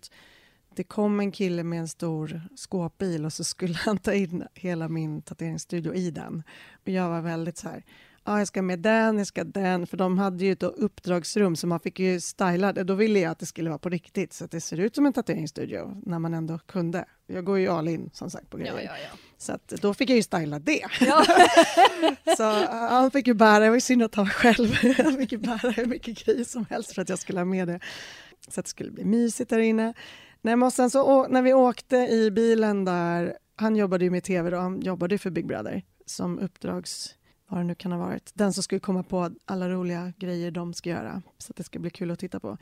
[SPEAKER 2] det kom en kille med en stor skåpbil och så skulle han ta in hela min tatueringsstudio i den. Och jag var väldigt så här, ja, jag ska med den, jag ska den, för de hade ju ett uppdragsrum så man fick ju styla det. Då ville jag att det skulle vara på riktigt så att det ser ut som en tatueringsstudio när man ändå kunde. Jag går ju all in som sagt på grejer.
[SPEAKER 1] Ja, ja, ja.
[SPEAKER 2] Så att, då fick jag ju styla det. Så han fick ju bära, det var ju synd att han själv, han fick ju bära hur mycket grejer som helst för att jag skulle ha med det. Så att det skulle bli mysigt där inne. Nej, men sen så, när vi åkte i bilen där, han jobbade ju med tv då, han jobbade för Big Brother som uppdrags vad det nu kan ha varit, den som skulle komma på alla roliga grejer de ska göra, så att det ska bli kul att titta på.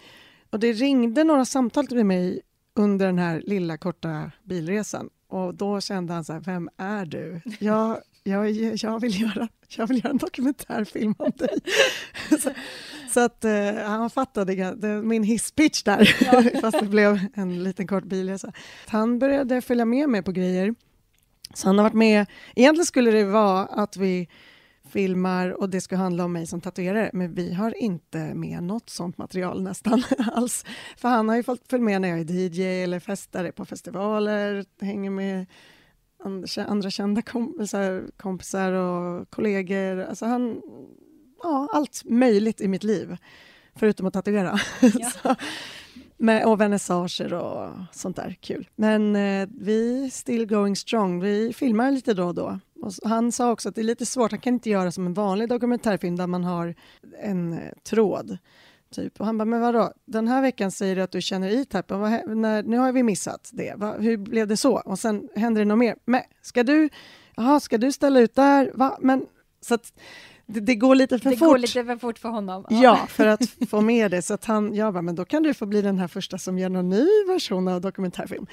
[SPEAKER 2] Och det ringde några samtal till mig under den här lilla korta bilresan och då kände han så här, vem är du? Jag, jag, jag, vill, göra, jag vill göra en dokumentärfilm om dig. så, så, att uh, han fattade det, min hisspitch där, ja. fast det blev en liten kort bilresa. Han började följa med mig på grejer. Så han har varit med, egentligen skulle det vara att vi filmar och det ska handla om mig som tatuerare, men vi har inte med något sånt material nästan alls. För han har ju fått följa med när jag är DJ eller festar på festivaler, hänger med andra kända kompisar, kompisar och kollegor. Alltså han, ja, allt möjligt i mitt liv, förutom att tatuera. Ja. så, med, och vernissager och sånt där. Kul. Men eh, vi still going strong. Vi filmar lite då och då. Och han sa också att det är lite svårt, han kan inte göra som en vanlig dokumentärfilm där man har en eh, tråd. Typ. Och han bara, men vadå, den här veckan säger du att du känner E-Type, nu har vi missat det, Va, hur blev det så? Och sen händer det något mer. Men ska du, aha, ska du ställa ut där? Va? Men, så att, det, det, går lite för
[SPEAKER 1] det
[SPEAKER 2] fort.
[SPEAKER 1] Det går lite för fort för honom.
[SPEAKER 2] Ja, ja för att få med det. Så att han, jag bara, men då kan du få bli den här första som gör någon ny version av dokumentärfilm.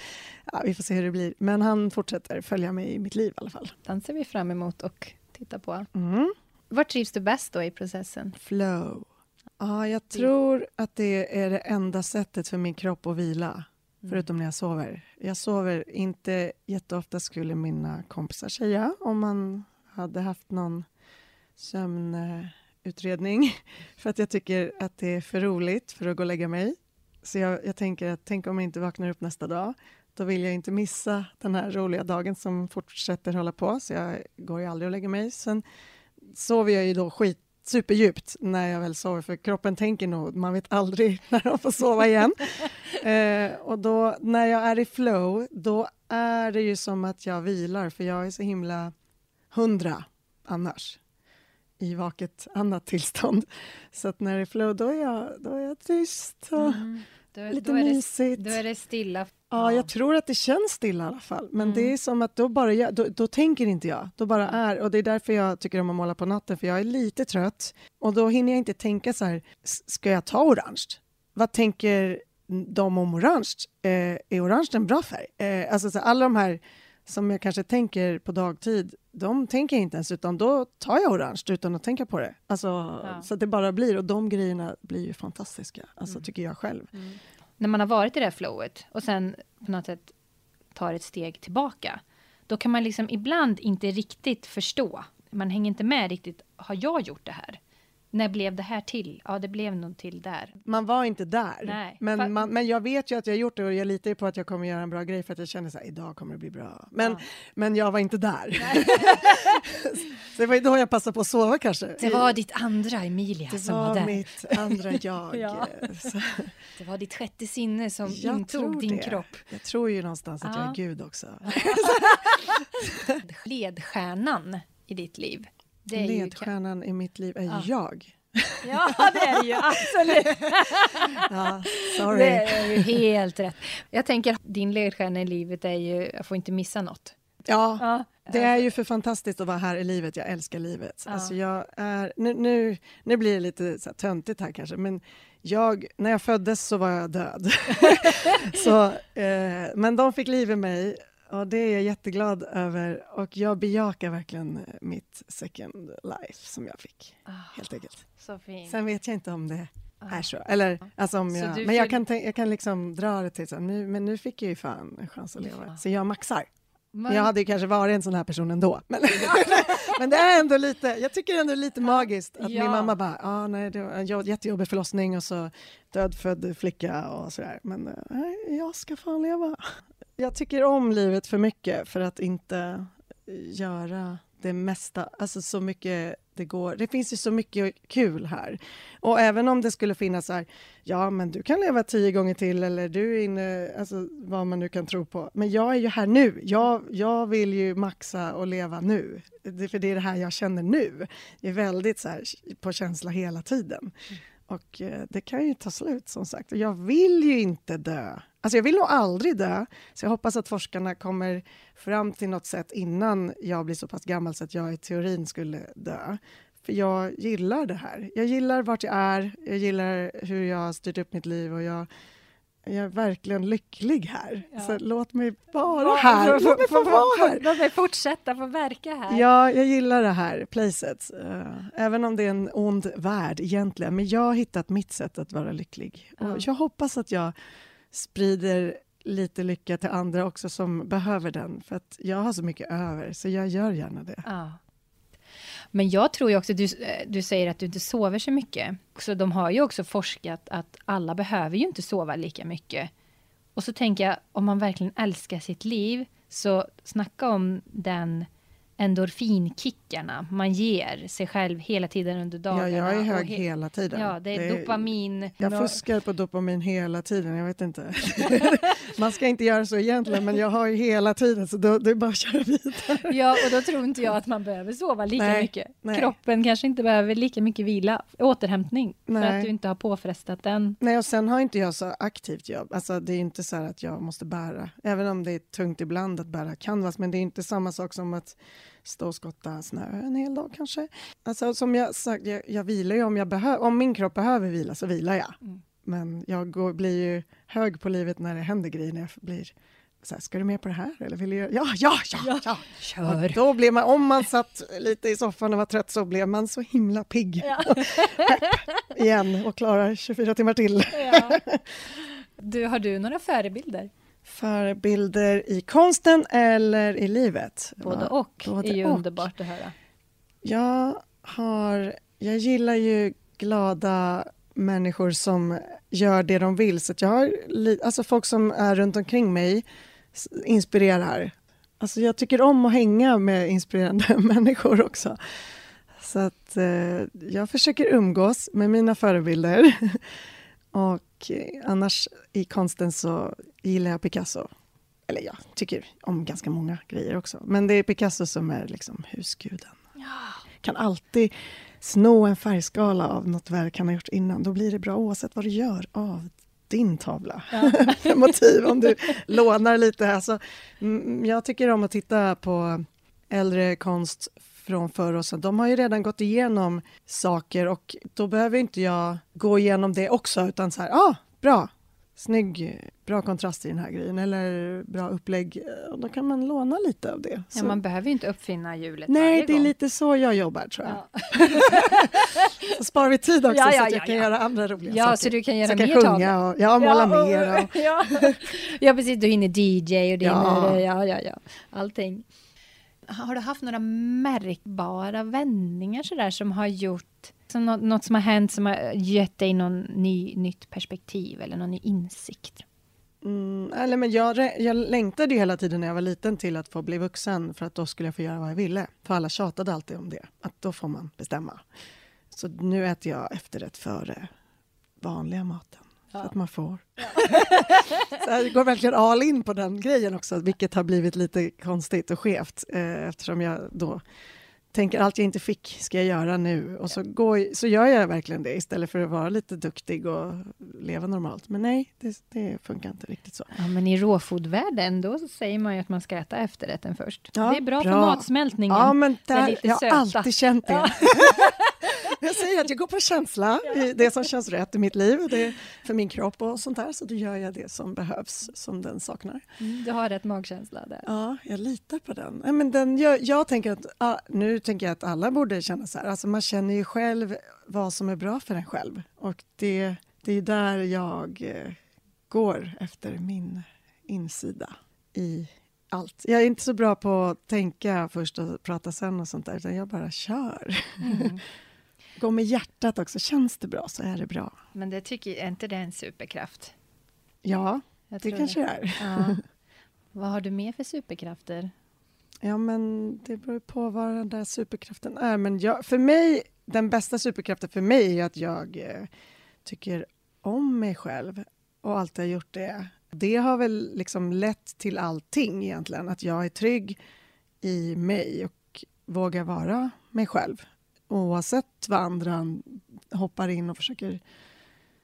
[SPEAKER 2] Ja, vi får se hur det blir. Men han fortsätter följa mig i mitt liv i alla fall.
[SPEAKER 1] Den ser vi fram emot och titta på. Mm. Var trivs du bäst då i processen?
[SPEAKER 2] Flow. Ja, jag tror att det är det enda sättet för min kropp att vila. Mm. Förutom när jag sover. Jag sover inte jätteofta, skulle mina kompisar säga, om man hade haft någon sömnutredning för att jag tycker att det är för roligt för att gå och lägga mig. Så jag, jag tänker att tänk om jag inte vaknar upp nästa dag. Då vill jag inte missa den här roliga dagen som fortsätter hålla på, så jag går ju aldrig och lägger mig. Sen sover jag ju då skit superdjupt när jag väl sover, för kroppen tänker nog, man vet aldrig när de får sova igen. eh, och då, när jag är i flow, då är det ju som att jag vilar, för jag är så himla hundra annars i vaket annat tillstånd. Så att när det är flow, då är jag, då är jag tyst och mm. då, lite då mysigt.
[SPEAKER 1] Det, då är det stilla.
[SPEAKER 2] Ja, jag tror att det känns stilla i alla fall. Men mm. det är som att då bara jag, då, då, tänker inte jag, då bara är. Och det är därför jag tycker om att måla på natten, för jag är lite trött. Och då hinner jag inte tänka så här, ska jag ta orange? Vad tänker de om orange? Eh, är orange en bra färg? Eh, alltså så alla de här som jag kanske tänker på dagtid, de tänker jag inte ens, utan då tar jag orange utan att tänka på det. Alltså, ja. Så att det bara blir, och de grejerna blir ju fantastiska, alltså, mm. tycker jag själv. Mm.
[SPEAKER 1] När man har varit i det här flowet och sen på något sätt tar ett steg tillbaka, då kan man liksom ibland inte riktigt förstå. Man hänger inte med riktigt. Har jag gjort det här? När blev det här till? Ja, det blev nog till där.
[SPEAKER 2] Man var inte där. Nej. Men, man, men jag vet ju att jag har gjort det och jag litar på att jag kommer göra en bra grej för att jag känner så här, idag kommer det bli bra. Men, ja. men jag var inte där. så det var då jag passade på att sova kanske.
[SPEAKER 1] Det var ditt andra Emilia
[SPEAKER 2] det
[SPEAKER 1] som var, var där.
[SPEAKER 2] Det var mitt andra jag. ja.
[SPEAKER 1] Det var ditt sjätte sinne som jag intog din
[SPEAKER 2] det.
[SPEAKER 1] kropp.
[SPEAKER 2] Jag tror ju någonstans att ja. jag är Gud också.
[SPEAKER 1] Ledstjärnan i ditt liv
[SPEAKER 2] Ledstjärnan ju... i mitt liv är ja. jag.
[SPEAKER 1] Ja, det är det ju absolut.
[SPEAKER 2] ja, sorry.
[SPEAKER 1] Det är ju helt rätt. Jag tänker, din ledstjärna i livet är ju, jag får inte missa något.
[SPEAKER 2] Ja, ja, det är ju för fantastiskt att vara här i livet. Jag älskar livet. Ja. Alltså jag är, nu, nu, nu blir det lite så här töntigt här kanske, men jag, när jag föddes så var jag död. så, eh, men de fick liv i mig och det är jag jätteglad över. Och jag bejakar verkligen mitt second life som jag fick, oh, helt enkelt.
[SPEAKER 1] Så fint.
[SPEAKER 2] Sen vet jag inte om det är så. Eller, alltså om jag, men jag kan, jag kan liksom dra det till så nu, men nu fick jag ju fan en chans att leva. Så jag maxar. Men... Jag hade ju kanske varit en sån här person ändå. Men, men det är ändå lite, jag tycker ändå lite magiskt att ja. min mamma bara, ah, nej, det var en jättejobbig förlossning och så dödfödd flicka och sådär. Men nej, jag ska fan leva. Jag tycker om livet för mycket för att inte eh, göra det mesta, alltså så mycket det går. Det finns ju så mycket kul här. Och även om det skulle finnas så här, ja men du kan leva tio gånger till eller du är inne, alltså vad man nu kan tro på. Men jag är ju här nu. Jag, jag vill ju maxa och leva nu. Det, för det är det här jag känner nu. Jag är väldigt så här, på känsla hela tiden. Mm. Och eh, det kan ju ta slut som sagt. Och jag vill ju inte dö. Alltså jag vill nog aldrig dö, så jag hoppas att forskarna kommer fram till något sätt innan jag blir så pass gammal så att jag i teorin skulle dö. För jag gillar det här. Jag gillar vart jag är, jag gillar hur jag har styrt upp mitt liv och jag, jag är verkligen lycklig här. Ja. Så låt mig vara här. Låt mig få vara här.
[SPEAKER 1] Låt mig fortsätta få verka här.
[SPEAKER 2] Ja, jag gillar det här placet. Uh, även om det är en ond värld egentligen. Men jag har hittat mitt sätt att vara lycklig. Ja. Och jag hoppas att jag sprider lite lycka till andra också som behöver den. För att jag har så mycket över, så jag gör gärna det.
[SPEAKER 1] Ja. Men jag tror ju också, du, eh, du säger att du inte sover så mycket. Så de har ju också forskat att alla behöver ju inte sova lika mycket. Och så tänker jag, om man verkligen älskar sitt liv, så snacka om den endorfinkickarna man ger sig själv hela tiden under dagarna.
[SPEAKER 2] Ja, jag är hög he hela tiden.
[SPEAKER 1] Ja, det är, det är dopamin.
[SPEAKER 2] Jag fuskar på dopamin hela tiden, jag vet inte. man ska inte göra så egentligen, men jag har ju hela tiden, så då, det är bara att köra vidare.
[SPEAKER 1] ja, och då tror inte jag att man behöver sova lika nej, mycket. Nej. Kroppen kanske inte behöver lika mycket vila, återhämtning, nej. för att du inte har påfrestat den.
[SPEAKER 2] Nej, och sen har inte jag så aktivt jobb. Alltså, det är inte så att jag måste bära, även om det är tungt ibland att bära canvas, men det är inte samma sak som att stå och skotta snö en hel dag kanske. Alltså som jag sagt, jag, jag vilar ju om jag behöver, om min kropp behöver vila så vilar jag. Mm. Men jag går, blir ju hög på livet när det händer grejer, när jag blir så här, ska du med på det här? Eller vill du göra? Ja, ja, ja, ja, ja.
[SPEAKER 1] Kör. Och
[SPEAKER 2] då blir man, om man satt lite i soffan och var trött så blev man så himla pigg. Ja. igen och klarar 24 timmar till. Ja.
[SPEAKER 1] Du, har du några förebilder?
[SPEAKER 2] Förebilder i konsten eller i livet?
[SPEAKER 1] Både och Både är ju och. underbart att höra.
[SPEAKER 2] Jag, har, jag gillar ju glada människor som gör det de vill. Så jag har, alltså folk som är runt omkring mig inspirerar. Alltså jag tycker om att hänga med inspirerande människor också. Så att eh, jag försöker umgås med mina förebilder. Och eh, annars i konsten så gillar jag Picasso. Eller jag tycker om ganska många grejer också. Men det är Picasso som är liksom husguden. Ja. Kan alltid sno en färgskala av något verk han har gjort innan. Då blir det bra oavsett vad du gör av din tavla. Ja. Motiv, om du lånar lite. Alltså, jag tycker om att titta på äldre konst från förr och. De har ju redan gått igenom saker och då behöver inte jag gå igenom det också utan så här, ah, bra, snygg, bra kontrast i den här grejen eller bra upplägg. Och då kan man låna lite av det.
[SPEAKER 1] Ja, man behöver ju inte uppfinna hjulet
[SPEAKER 2] Nej, det är lite så jag jobbar tror jag. Ja. så sparar vi tid också ja, ja, så att jag kan göra andra roliga
[SPEAKER 1] ja,
[SPEAKER 2] saker.
[SPEAKER 1] Så du kan göra
[SPEAKER 2] så
[SPEAKER 1] mer
[SPEAKER 2] kan sjunga och ja, måla mer. Och...
[SPEAKER 1] ja. precis, du hinner DJ och det ja. ja, ja, ja, allting. Har du haft några märkbara vändningar sådär som har gjort som något, något, som har hänt som har gett dig någon ny, nytt perspektiv eller någon ny insikt?
[SPEAKER 2] Mm, eller men jag, jag längtade hela tiden när jag var liten till att få bli vuxen för att då skulle jag få göra vad jag ville. För alla tjatade alltid om det, att då får man bestämma. Så nu äter jag efterrätt före vanliga maten. Ja. Att man får. Så jag går verkligen all in på den grejen också, vilket har blivit lite konstigt och skevt eh, eftersom jag då tänker allt jag inte fick ska jag göra nu och så, går, så gör jag verkligen det istället för att vara lite duktig och leva normalt. Men nej, det, det funkar inte riktigt så.
[SPEAKER 1] Ja, men i råfodvärlden då säger man ju att man ska äta efterrätten först. Ja, det är bra, bra. för matsmältningen.
[SPEAKER 2] Ja, men där, jag har alltid känt det. Ja. Jag säger att jag går på känsla, det som känns rätt i mitt liv, det för min kropp och sånt där, så då gör jag det som behövs, som den saknar.
[SPEAKER 3] Mm, du har rätt magkänsla där.
[SPEAKER 2] Ja, jag litar på den. men den jag, jag tänker att, nu tänker jag att alla borde känna så här, alltså man känner ju själv vad som är bra för en själv och det, det är där jag eh, går efter min insida i allt. Jag är inte så bra på att tänka först och prata sen och sånt där, utan jag bara kör. Mm. Gå med hjärtat också. Känns det bra så är det bra.
[SPEAKER 3] Men det tycker, är inte det en superkraft?
[SPEAKER 2] Ja, jag det kanske det är. Ja.
[SPEAKER 3] Vad har du mer för superkrafter?
[SPEAKER 2] Ja, men det beror på vad den där superkraften är. Men jag, för mig, den bästa superkraften för mig är att jag eh, tycker om mig själv och alltid har gjort det det har väl liksom lett till allting egentligen, att jag är trygg i mig och vågar vara mig själv oavsett vad andra hoppar in och försöker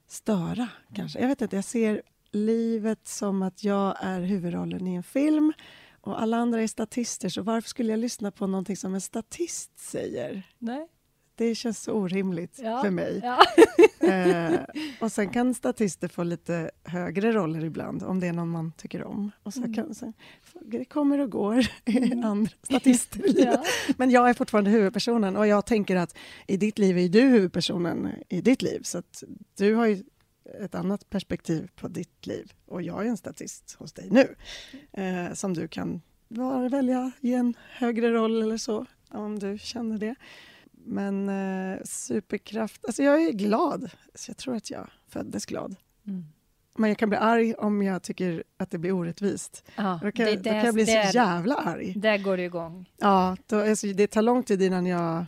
[SPEAKER 2] störa, kanske. Jag vet inte, jag ser livet som att jag är huvudrollen i en film och alla andra är statister, så varför skulle jag lyssna på någonting som en statist säger?
[SPEAKER 3] Nej
[SPEAKER 2] det känns så orimligt ja, för mig. Ja. eh, och sen kan statister få lite högre roller ibland, om det är någon man tycker om. Och så mm. kan, så, det kommer och går mm. andra statister i livet. Ja. Men jag är fortfarande huvudpersonen och jag tänker att i ditt liv är du huvudpersonen i ditt liv. Så du har ju ett annat perspektiv på ditt liv och jag är en statist hos dig nu eh, som du kan var, välja i en högre roll eller så, om du känner det. Men eh, superkraft... Alltså jag är glad, så jag tror att jag föddes glad. Mm. Men jag kan bli arg om jag tycker att det blir orättvist. Ja, då, kan, det, då kan jag bli där, så jävla arg.
[SPEAKER 3] Där går det igång.
[SPEAKER 2] Ja, då, alltså, det tar lång tid innan jag...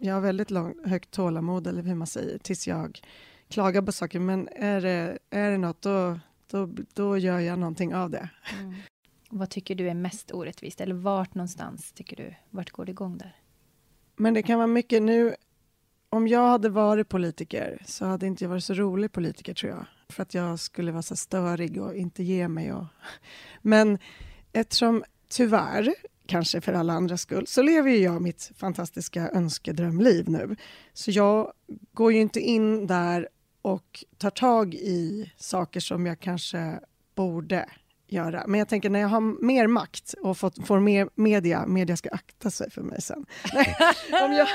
[SPEAKER 2] Jag har väldigt lång, högt tålamod, eller hur man säger, tills jag klagar på saker. Men är det, är det något, då, då, då gör jag någonting av det. Mm.
[SPEAKER 3] Vad tycker du är mest orättvist? Eller vart någonstans tycker du, vart går det igång där?
[SPEAKER 2] Men det kan vara mycket nu. Om jag hade varit politiker så hade inte jag varit så rolig politiker tror jag. För att jag skulle vara så störig och inte ge mig. Och... Men eftersom tyvärr, kanske för alla andras skull, så lever ju jag mitt fantastiska önskedrömliv nu. Så jag går ju inte in där och tar tag i saker som jag kanske borde göra. Men jag tänker när jag har mer makt och fått, får mer media, media ska akta sig för mig sen. om jag,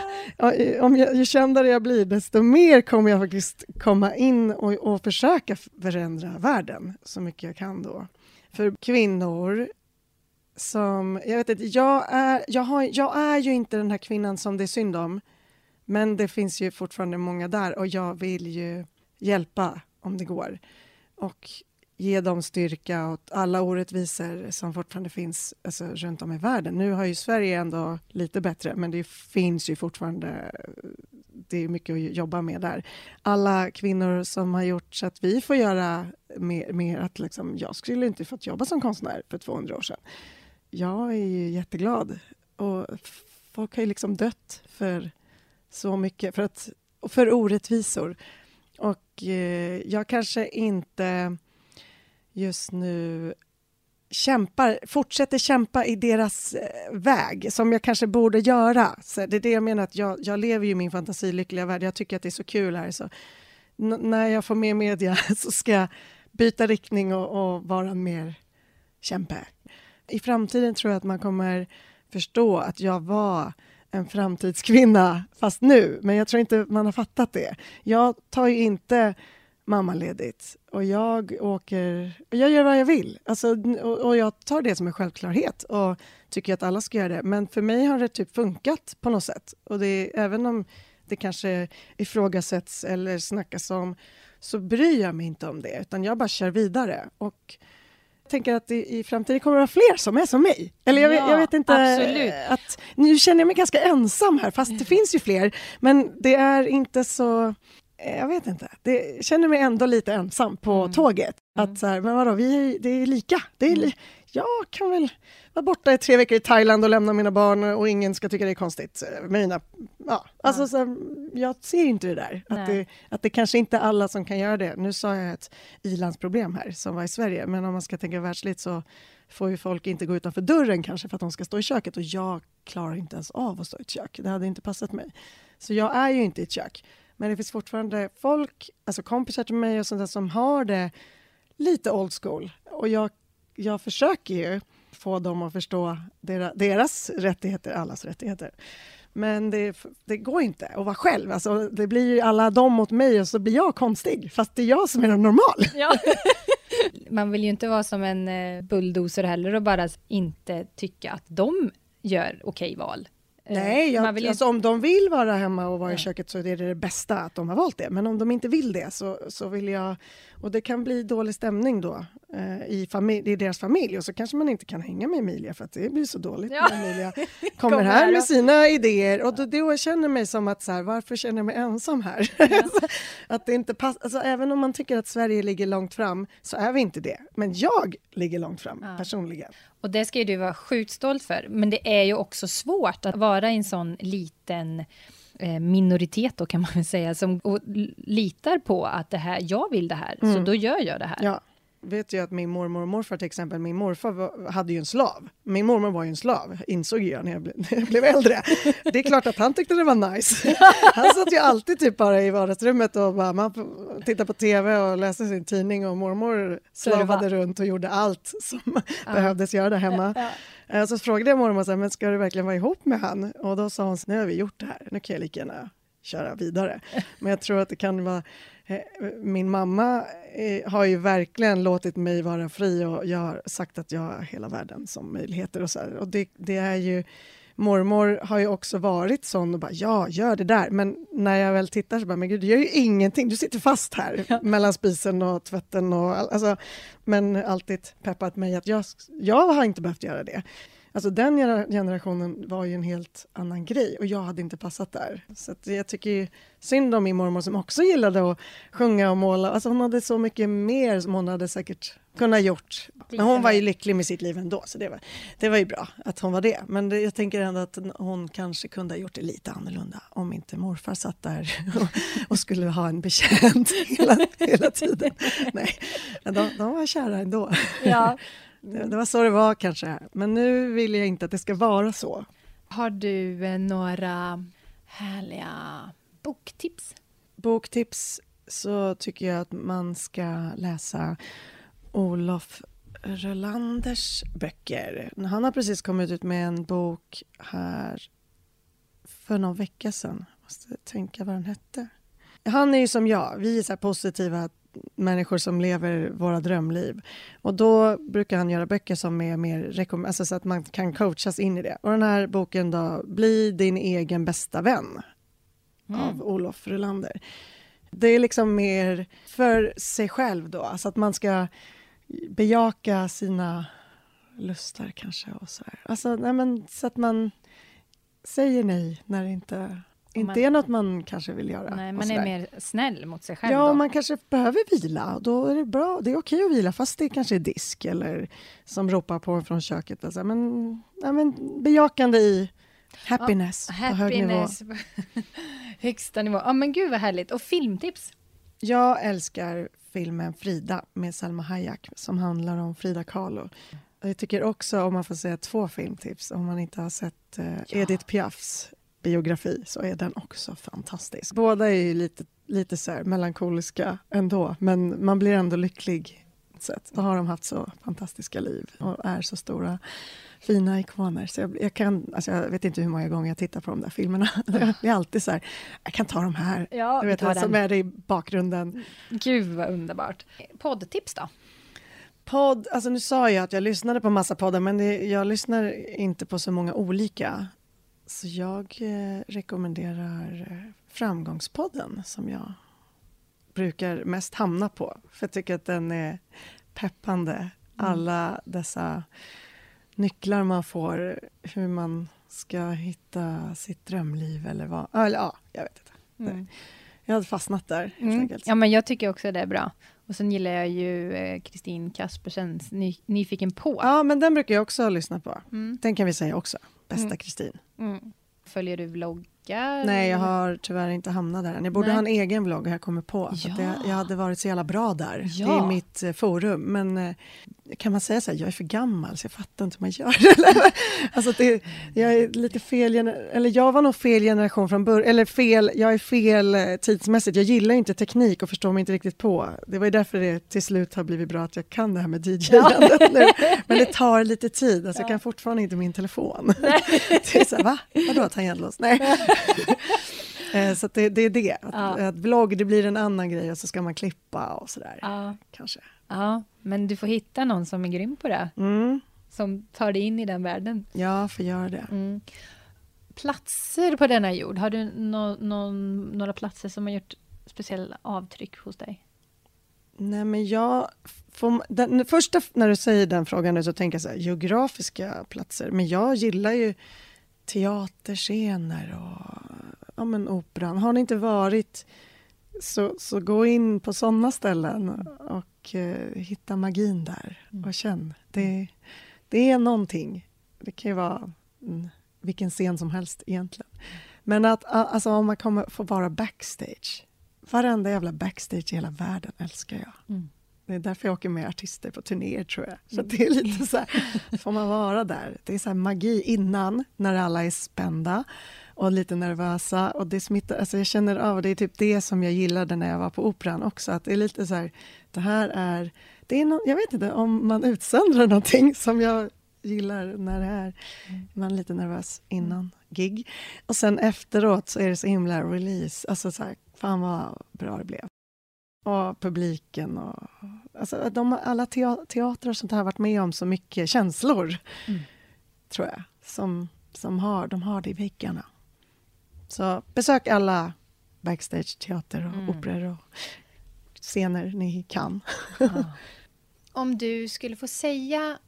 [SPEAKER 2] om jag, ju kändare jag blir, desto mer kommer jag faktiskt komma in och, och försöka förändra världen så mycket jag kan då. För kvinnor som... Jag vet inte, jag är, jag, har, jag är ju inte den här kvinnan som det är synd om. Men det finns ju fortfarande många där och jag vill ju hjälpa om det går. Och ge dem styrka åt alla orättvisor som fortfarande finns alltså, runt om i världen. Nu har ju Sverige ändå lite bättre, men det finns ju fortfarande det är mycket att jobba med där. Alla kvinnor som har gjort så att vi får göra mer, mer att liksom, jag skulle inte fått jobba som konstnär för 200 år sedan. Jag är ju jätteglad och folk har ju liksom dött för så mycket, för, att, för orättvisor. Och eh, jag kanske inte just nu kämpar, fortsätter kämpa i deras eh, väg, som jag kanske borde göra. Så det är det jag menar, att jag, jag lever ju i min fantasilyckliga värld. Jag tycker att det är så kul här. Så när jag får mer media så ska jag byta riktning och, och vara mer kämpe. I framtiden tror jag att man kommer förstå att jag var en framtidskvinna, fast nu. Men jag tror inte man har fattat det. Jag tar ju inte mammaledigt och jag åker... Jag gör vad jag vill alltså, och, jag tar det som en självklarhet och tycker att alla ska göra det. Men för mig har det typ funkat på något sätt. Och det, även om det kanske ifrågasätts eller snackas om så bryr jag mig inte om det, utan jag bara kör vidare. Och jag tänker att i, i framtiden kommer det vara fler som är som mig. Eller jag, ja, jag vet inte...
[SPEAKER 3] Absolut.
[SPEAKER 2] Att, nu känner jag mig ganska ensam här, fast det finns ju fler. Men det är inte så jag vet inte, det känner mig ändå lite ensam på mm. tåget. Mm. Att så här, men vadå, vi är, det är lika. Det är li mm. Jag kan väl vara borta i tre veckor i Thailand och lämna mina barn och ingen ska tycka det är konstigt. Mina, ja, alltså, så här, jag ser inte det där. Att det, att det kanske inte är alla som kan göra det. Nu sa jag ett ilandsproblem här som var i Sverige, men om man ska tänka världsligt så får ju folk inte gå utanför dörren kanske för att de ska stå i köket och jag klarar inte ens av att stå i ett kök. Det hade inte passat mig. Så jag är ju inte i ett kök. Men det finns fortfarande folk, alltså kompisar till mig och sånt där, som har det lite old school. Och jag, jag försöker ju få dem att förstå deras, deras rättigheter, allas rättigheter. Men det, det, går inte att vara själv. Alltså, det blir ju alla de mot mig och så blir jag konstig, fast det är jag som är normal. Ja.
[SPEAKER 1] Man vill ju inte vara som en eh, bulldozer heller och bara inte tycka att de gör okej val.
[SPEAKER 2] Eh, Nej, jag, vill alltså, om de vill vara hemma och vara ja. i köket så är det det bästa att de har valt det. Men om de inte vill det så, så vill jag... Och det kan bli dålig stämning då eh, i, i deras familj och så kanske man inte kan hänga med Emilia för att det blir så dåligt ja. när Emilia kommer Kom här med sina idéer. Och då, då känner jag mig som att så här, varför känner jag mig ensam här? Ja. att det inte pass, alltså, även om man tycker att Sverige ligger långt fram så är vi inte det. Men jag ligger långt fram personligen.
[SPEAKER 1] Och det ska ju du vara sjukt stolt för. Men det är ju också svårt att vara i en sån liten minoritet då kan man väl säga, som litar på att det här, jag vill det här, mm. så då gör jag det här.
[SPEAKER 2] Ja vet ju att min mormor och morfar till exempel, min morfar var, hade ju en slav. Min mormor var ju en slav, insåg jag när jag, ble, när jag blev äldre. Det är klart att han tyckte det var nice. Han satt ju alltid typ bara i vardagsrummet och bara, man tittade på tv och läste sin tidning och mormor slavade runt och gjorde allt som ja. behövdes göra där hemma. Ja. Eh, så frågade jag mormor, så här, men ska du verkligen vara ihop med han? Och då sa hon, nu har vi gjort det här, nu kan jag lika gärna köra vidare. Men jag tror att det kan vara Eh, min mamma eh, har ju verkligen låtit mig vara fri och jag har sagt att jag har hela världen som möjligheter. Och så här. Och det, det, är ju, mormor har ju också varit sån och bara ja, gör det där. Men när jag väl tittar så bara, men gud, du gör ju ingenting. Du sitter fast här ja. mellan spisen och tvätten. Och, alltså, men alltid peppat mig att jag, jag har inte behövt göra det. Alltså den generationen var ju en helt annan grej och jag hade inte passat där. Så jag tycker synd om min mormor som också gillade att sjunga och måla. Alltså hon hade så mycket mer som hon hade säkert kunnat gjort. Men hon var ju lycklig med sitt liv ändå, så det var, det var ju bra att hon var det. Men det, jag tänker ändå att hon kanske kunde ha gjort det lite annorlunda om inte morfar satt där och, och skulle ha en betjänt hela, hela tiden. Nej, men de, de var kära ändå. Ja. Det, det var så det var kanske, men nu vill jag inte att det ska vara så.
[SPEAKER 1] Har du eh, några härliga boktips?
[SPEAKER 2] Boktips så tycker jag att man ska läsa Olof Rölanders böcker. Han har precis kommit ut med en bok här för någon vecka sedan. Jag måste tänka vad den hette. Han är ju som jag, vi är så positiva människor som lever våra drömliv. Och då brukar han göra böcker som är mer alltså så att man kan coachas in i det. Och den här boken då, Bli din egen bästa vän mm. av Olof Rulander. Det är liksom mer för sig själv då, alltså att man ska bejaka sina lustar kanske och så här. Alltså, nej men, så att man säger nej när det inte inte man, är något man kanske vill göra.
[SPEAKER 1] Nej, man är mer snäll mot sig själv.
[SPEAKER 2] Ja,
[SPEAKER 1] då.
[SPEAKER 2] man kanske behöver vila. Då är det bra. Det är okej att vila fast det kanske är disk eller som ropar på från köket. Alltså, men, ja, men bejakande i happiness, ja, på hög nivå.
[SPEAKER 1] Högsta nivå. Ja, men gud vad härligt. Och filmtips?
[SPEAKER 2] Jag älskar filmen Frida med Salma Hayek som handlar om Frida Kahlo. Jag tycker också, om man får säga två filmtips, om man inte har sett eh, ja. Edith Piafs biografi så är den också fantastisk. Båda är ju lite, lite så melankoliska ändå, men man blir ändå lycklig. Sätt. Då har de haft så fantastiska liv och är så stora fina ikoner. Så jag, jag, kan, alltså jag vet inte hur många gånger jag tittar på de där filmerna. Det är alltid så här, jag kan ta de här. Ja, du vet, som alltså är i bakgrunden.
[SPEAKER 1] Gud vad underbart. Poddtips då?
[SPEAKER 2] Podd, alltså nu sa jag att jag lyssnade på massa poddar men det, jag lyssnar inte på så många olika. Så jag eh, rekommenderar eh, Framgångspodden som jag brukar mest hamna på. För jag tycker att den är peppande. Mm. Alla dessa nycklar man får, hur man ska hitta sitt drömliv eller vad. Eller, ja, jag vet inte. Mm. Jag hade fastnat där. Mm.
[SPEAKER 1] Ja, men jag tycker också det är bra. Och sen gillar jag ju eh, Kristin eh, Kaspersens Ny, Nyfiken på.
[SPEAKER 2] Ja, men den brukar jag också lyssna på. Mm. Den kan vi säga också. Bästa mm. Kristin.
[SPEAKER 1] Mm. Följer du vloggen
[SPEAKER 3] blogga?
[SPEAKER 2] Nej, jag har tyvärr inte hamnat där än. Jag borde Nej. ha en egen vlogg, har jag kommit på. Ja. Det, jag hade varit så jävla bra där. Ja. Det är mitt eh, forum. Men eh, kan man säga så här, jag är för gammal så jag fattar inte hur man gör alltså det, jag är lite fel, eller jag var nog fel generation från början, eller fel, jag är fel eh, tidsmässigt. Jag gillar inte teknik och förstår mig inte riktigt på. Det var ju därför det till slut har blivit bra att jag kan det här med dj ja. nu. Men det tar lite tid, alltså ja. jag kan fortfarande inte min telefon. det är så här, va? Vadå tangentlås? Nej. Eh, så det, det, är det, att, ja. att blogg det blir en annan grej och så ska man klippa och sådär. Ja. Kanske.
[SPEAKER 3] Ja, men du får hitta någon som är grym på det. Mm. Som tar dig in i den världen.
[SPEAKER 2] Ja, får göra det. Mm.
[SPEAKER 3] Platser på denna jord, har du no, no, några platser som har gjort speciella avtryck hos dig?
[SPEAKER 2] Nej, men jag... Får, den, första, när du säger den frågan nu så tänker jag så här, geografiska platser. Men jag gillar ju teaterscener och ja, men operan. Har ni inte varit så, så gå in på sådana ställen och uh, hitta magin där mm. och känn. Det, det är någonting. Det kan ju vara mm, vilken scen som helst egentligen. Men att alltså, om man kommer få vara backstage. Varenda jävla backstage i hela världen älskar jag. Mm. Det är därför jag åker med artister på turnéer tror jag. Så det är lite så här, får man vara där. Det är så magi innan, när alla är spända och lite nervösa. Och det smittar, alltså jag känner av, det är typ det som jag gillade när jag var på Operan också, att det är lite så här, det här är, det är no, jag vet inte om man utsöndrar någonting som jag gillar när det är, mm. man är lite nervös innan gig. Och sen efteråt så är det så himla release, alltså så här, fan vad bra det blev. Och publiken och alltså de, alla teatrar och sånt här har varit med om så mycket känslor, mm. tror jag, som, som har, de har det i väggarna. Så besök alla backstage, teater och mm. operor och scener ni kan. Ja.
[SPEAKER 3] Om du skulle få säga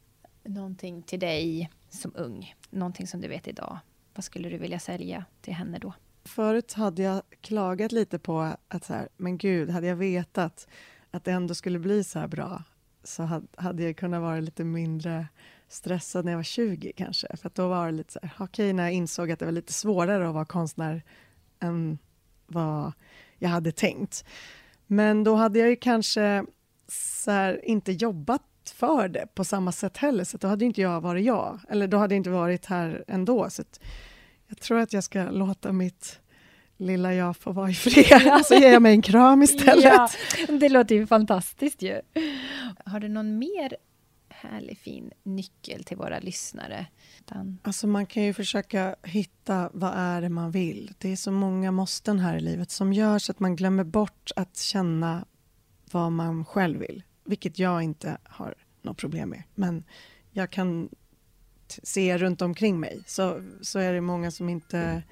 [SPEAKER 3] någonting till dig som ung, någonting som du vet idag, vad skulle du vilja säga till henne då?
[SPEAKER 2] Förut hade jag klagat lite på att så här, men gud, hade jag vetat att det ändå skulle bli så här bra så hade jag kunnat vara lite mindre stressad när jag var 20 kanske. För då var det lite så här, okej, okay, när jag insåg att det var lite svårare att vara konstnär än vad jag hade tänkt. Men då hade jag ju kanske så här, inte jobbat för det på samma sätt heller, så då hade inte jag varit jag. Eller då hade jag inte varit här ändå. Så jag tror att jag ska låta mitt lilla jag få vara i fred, så ger jag mig en kram istället. Ja,
[SPEAKER 3] det låter ju fantastiskt ju. Har du någon mer härlig fin nyckel till våra lyssnare.
[SPEAKER 2] Utan... Alltså man kan ju försöka hitta vad är det man vill. Det är så många måsten här i livet som gör så att man glömmer bort att känna vad man själv vill. Vilket jag inte har något problem med. Men jag kan se runt omkring mig så, så är det många som inte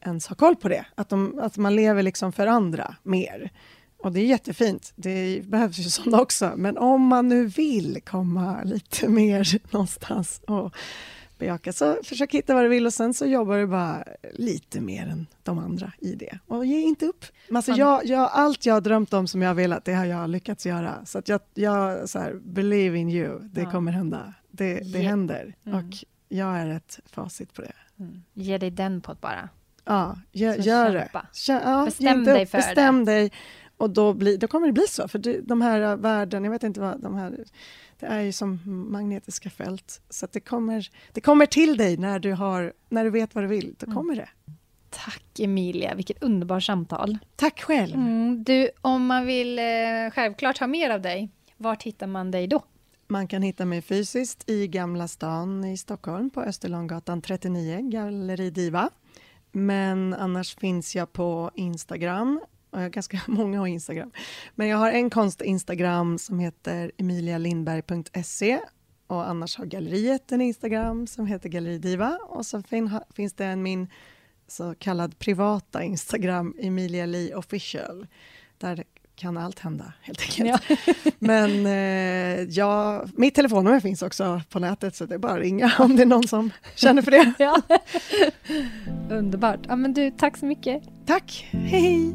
[SPEAKER 2] ens har koll på det. Att, de, att man lever liksom för andra mer. Och det är jättefint, det behövs ju sådana också. Men om man nu vill komma lite mer någonstans och bejaka, så försök hitta vad du vill och sen så jobbar du bara lite mer än de andra i det. Och ge inte upp. Alltså jag, jag, allt jag har drömt om som jag har velat, det har jag lyckats göra. Så att jag, jag så här, believe in you, det ja. kommer hända. Det, det Ge. händer. Mm. Och jag är ett facit på det.
[SPEAKER 3] Mm. Ge dig den på bara.
[SPEAKER 2] Ja, gör, gör det.
[SPEAKER 3] Ja, bestäm dig för
[SPEAKER 2] bestäm det. Dig och då, bli, då kommer det bli så, för det, de här världen, jag vet inte vad de här... Det är ju som magnetiska fält, så det kommer, det kommer till dig när du, har, när du vet vad du vill. Då mm. kommer det.
[SPEAKER 3] Tack Emilia, vilket underbart samtal.
[SPEAKER 2] Tack själv. Mm,
[SPEAKER 3] du, om man vill eh, självklart ha mer av dig, var hittar man dig då?
[SPEAKER 2] Man kan hitta mig fysiskt i Gamla stan i Stockholm på Österlånggatan 39, Galleri Diva. Men annars finns jag på Instagram jag har ganska många har Instagram. Men jag har en konst-Instagram som heter emilialindberg.se och annars har galleriet en Instagram som heter Galleridiva och så fin, finns det en min så kallad privata Instagram, Emilia Lee official. Där kan allt hända, helt enkelt. Ja. Men eh, ja, mitt telefonnummer finns också på nätet, så det är bara att ringa om det är någon som känner för det. Ja.
[SPEAKER 3] Underbart. Ja, men du, tack så mycket.
[SPEAKER 2] Tack. Hej, hej.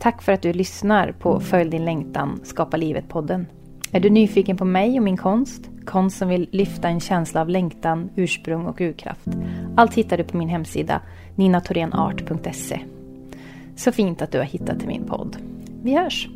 [SPEAKER 1] Tack för att du lyssnar på Följ din längtan, Skapa livet-podden. Är du nyfiken på mig och min konst? Konst som vill lyfta en känsla av längtan, ursprung och urkraft. Allt hittar du på min hemsida ninatorenart.se. Så fint att du har hittat till min podd. Vi hörs!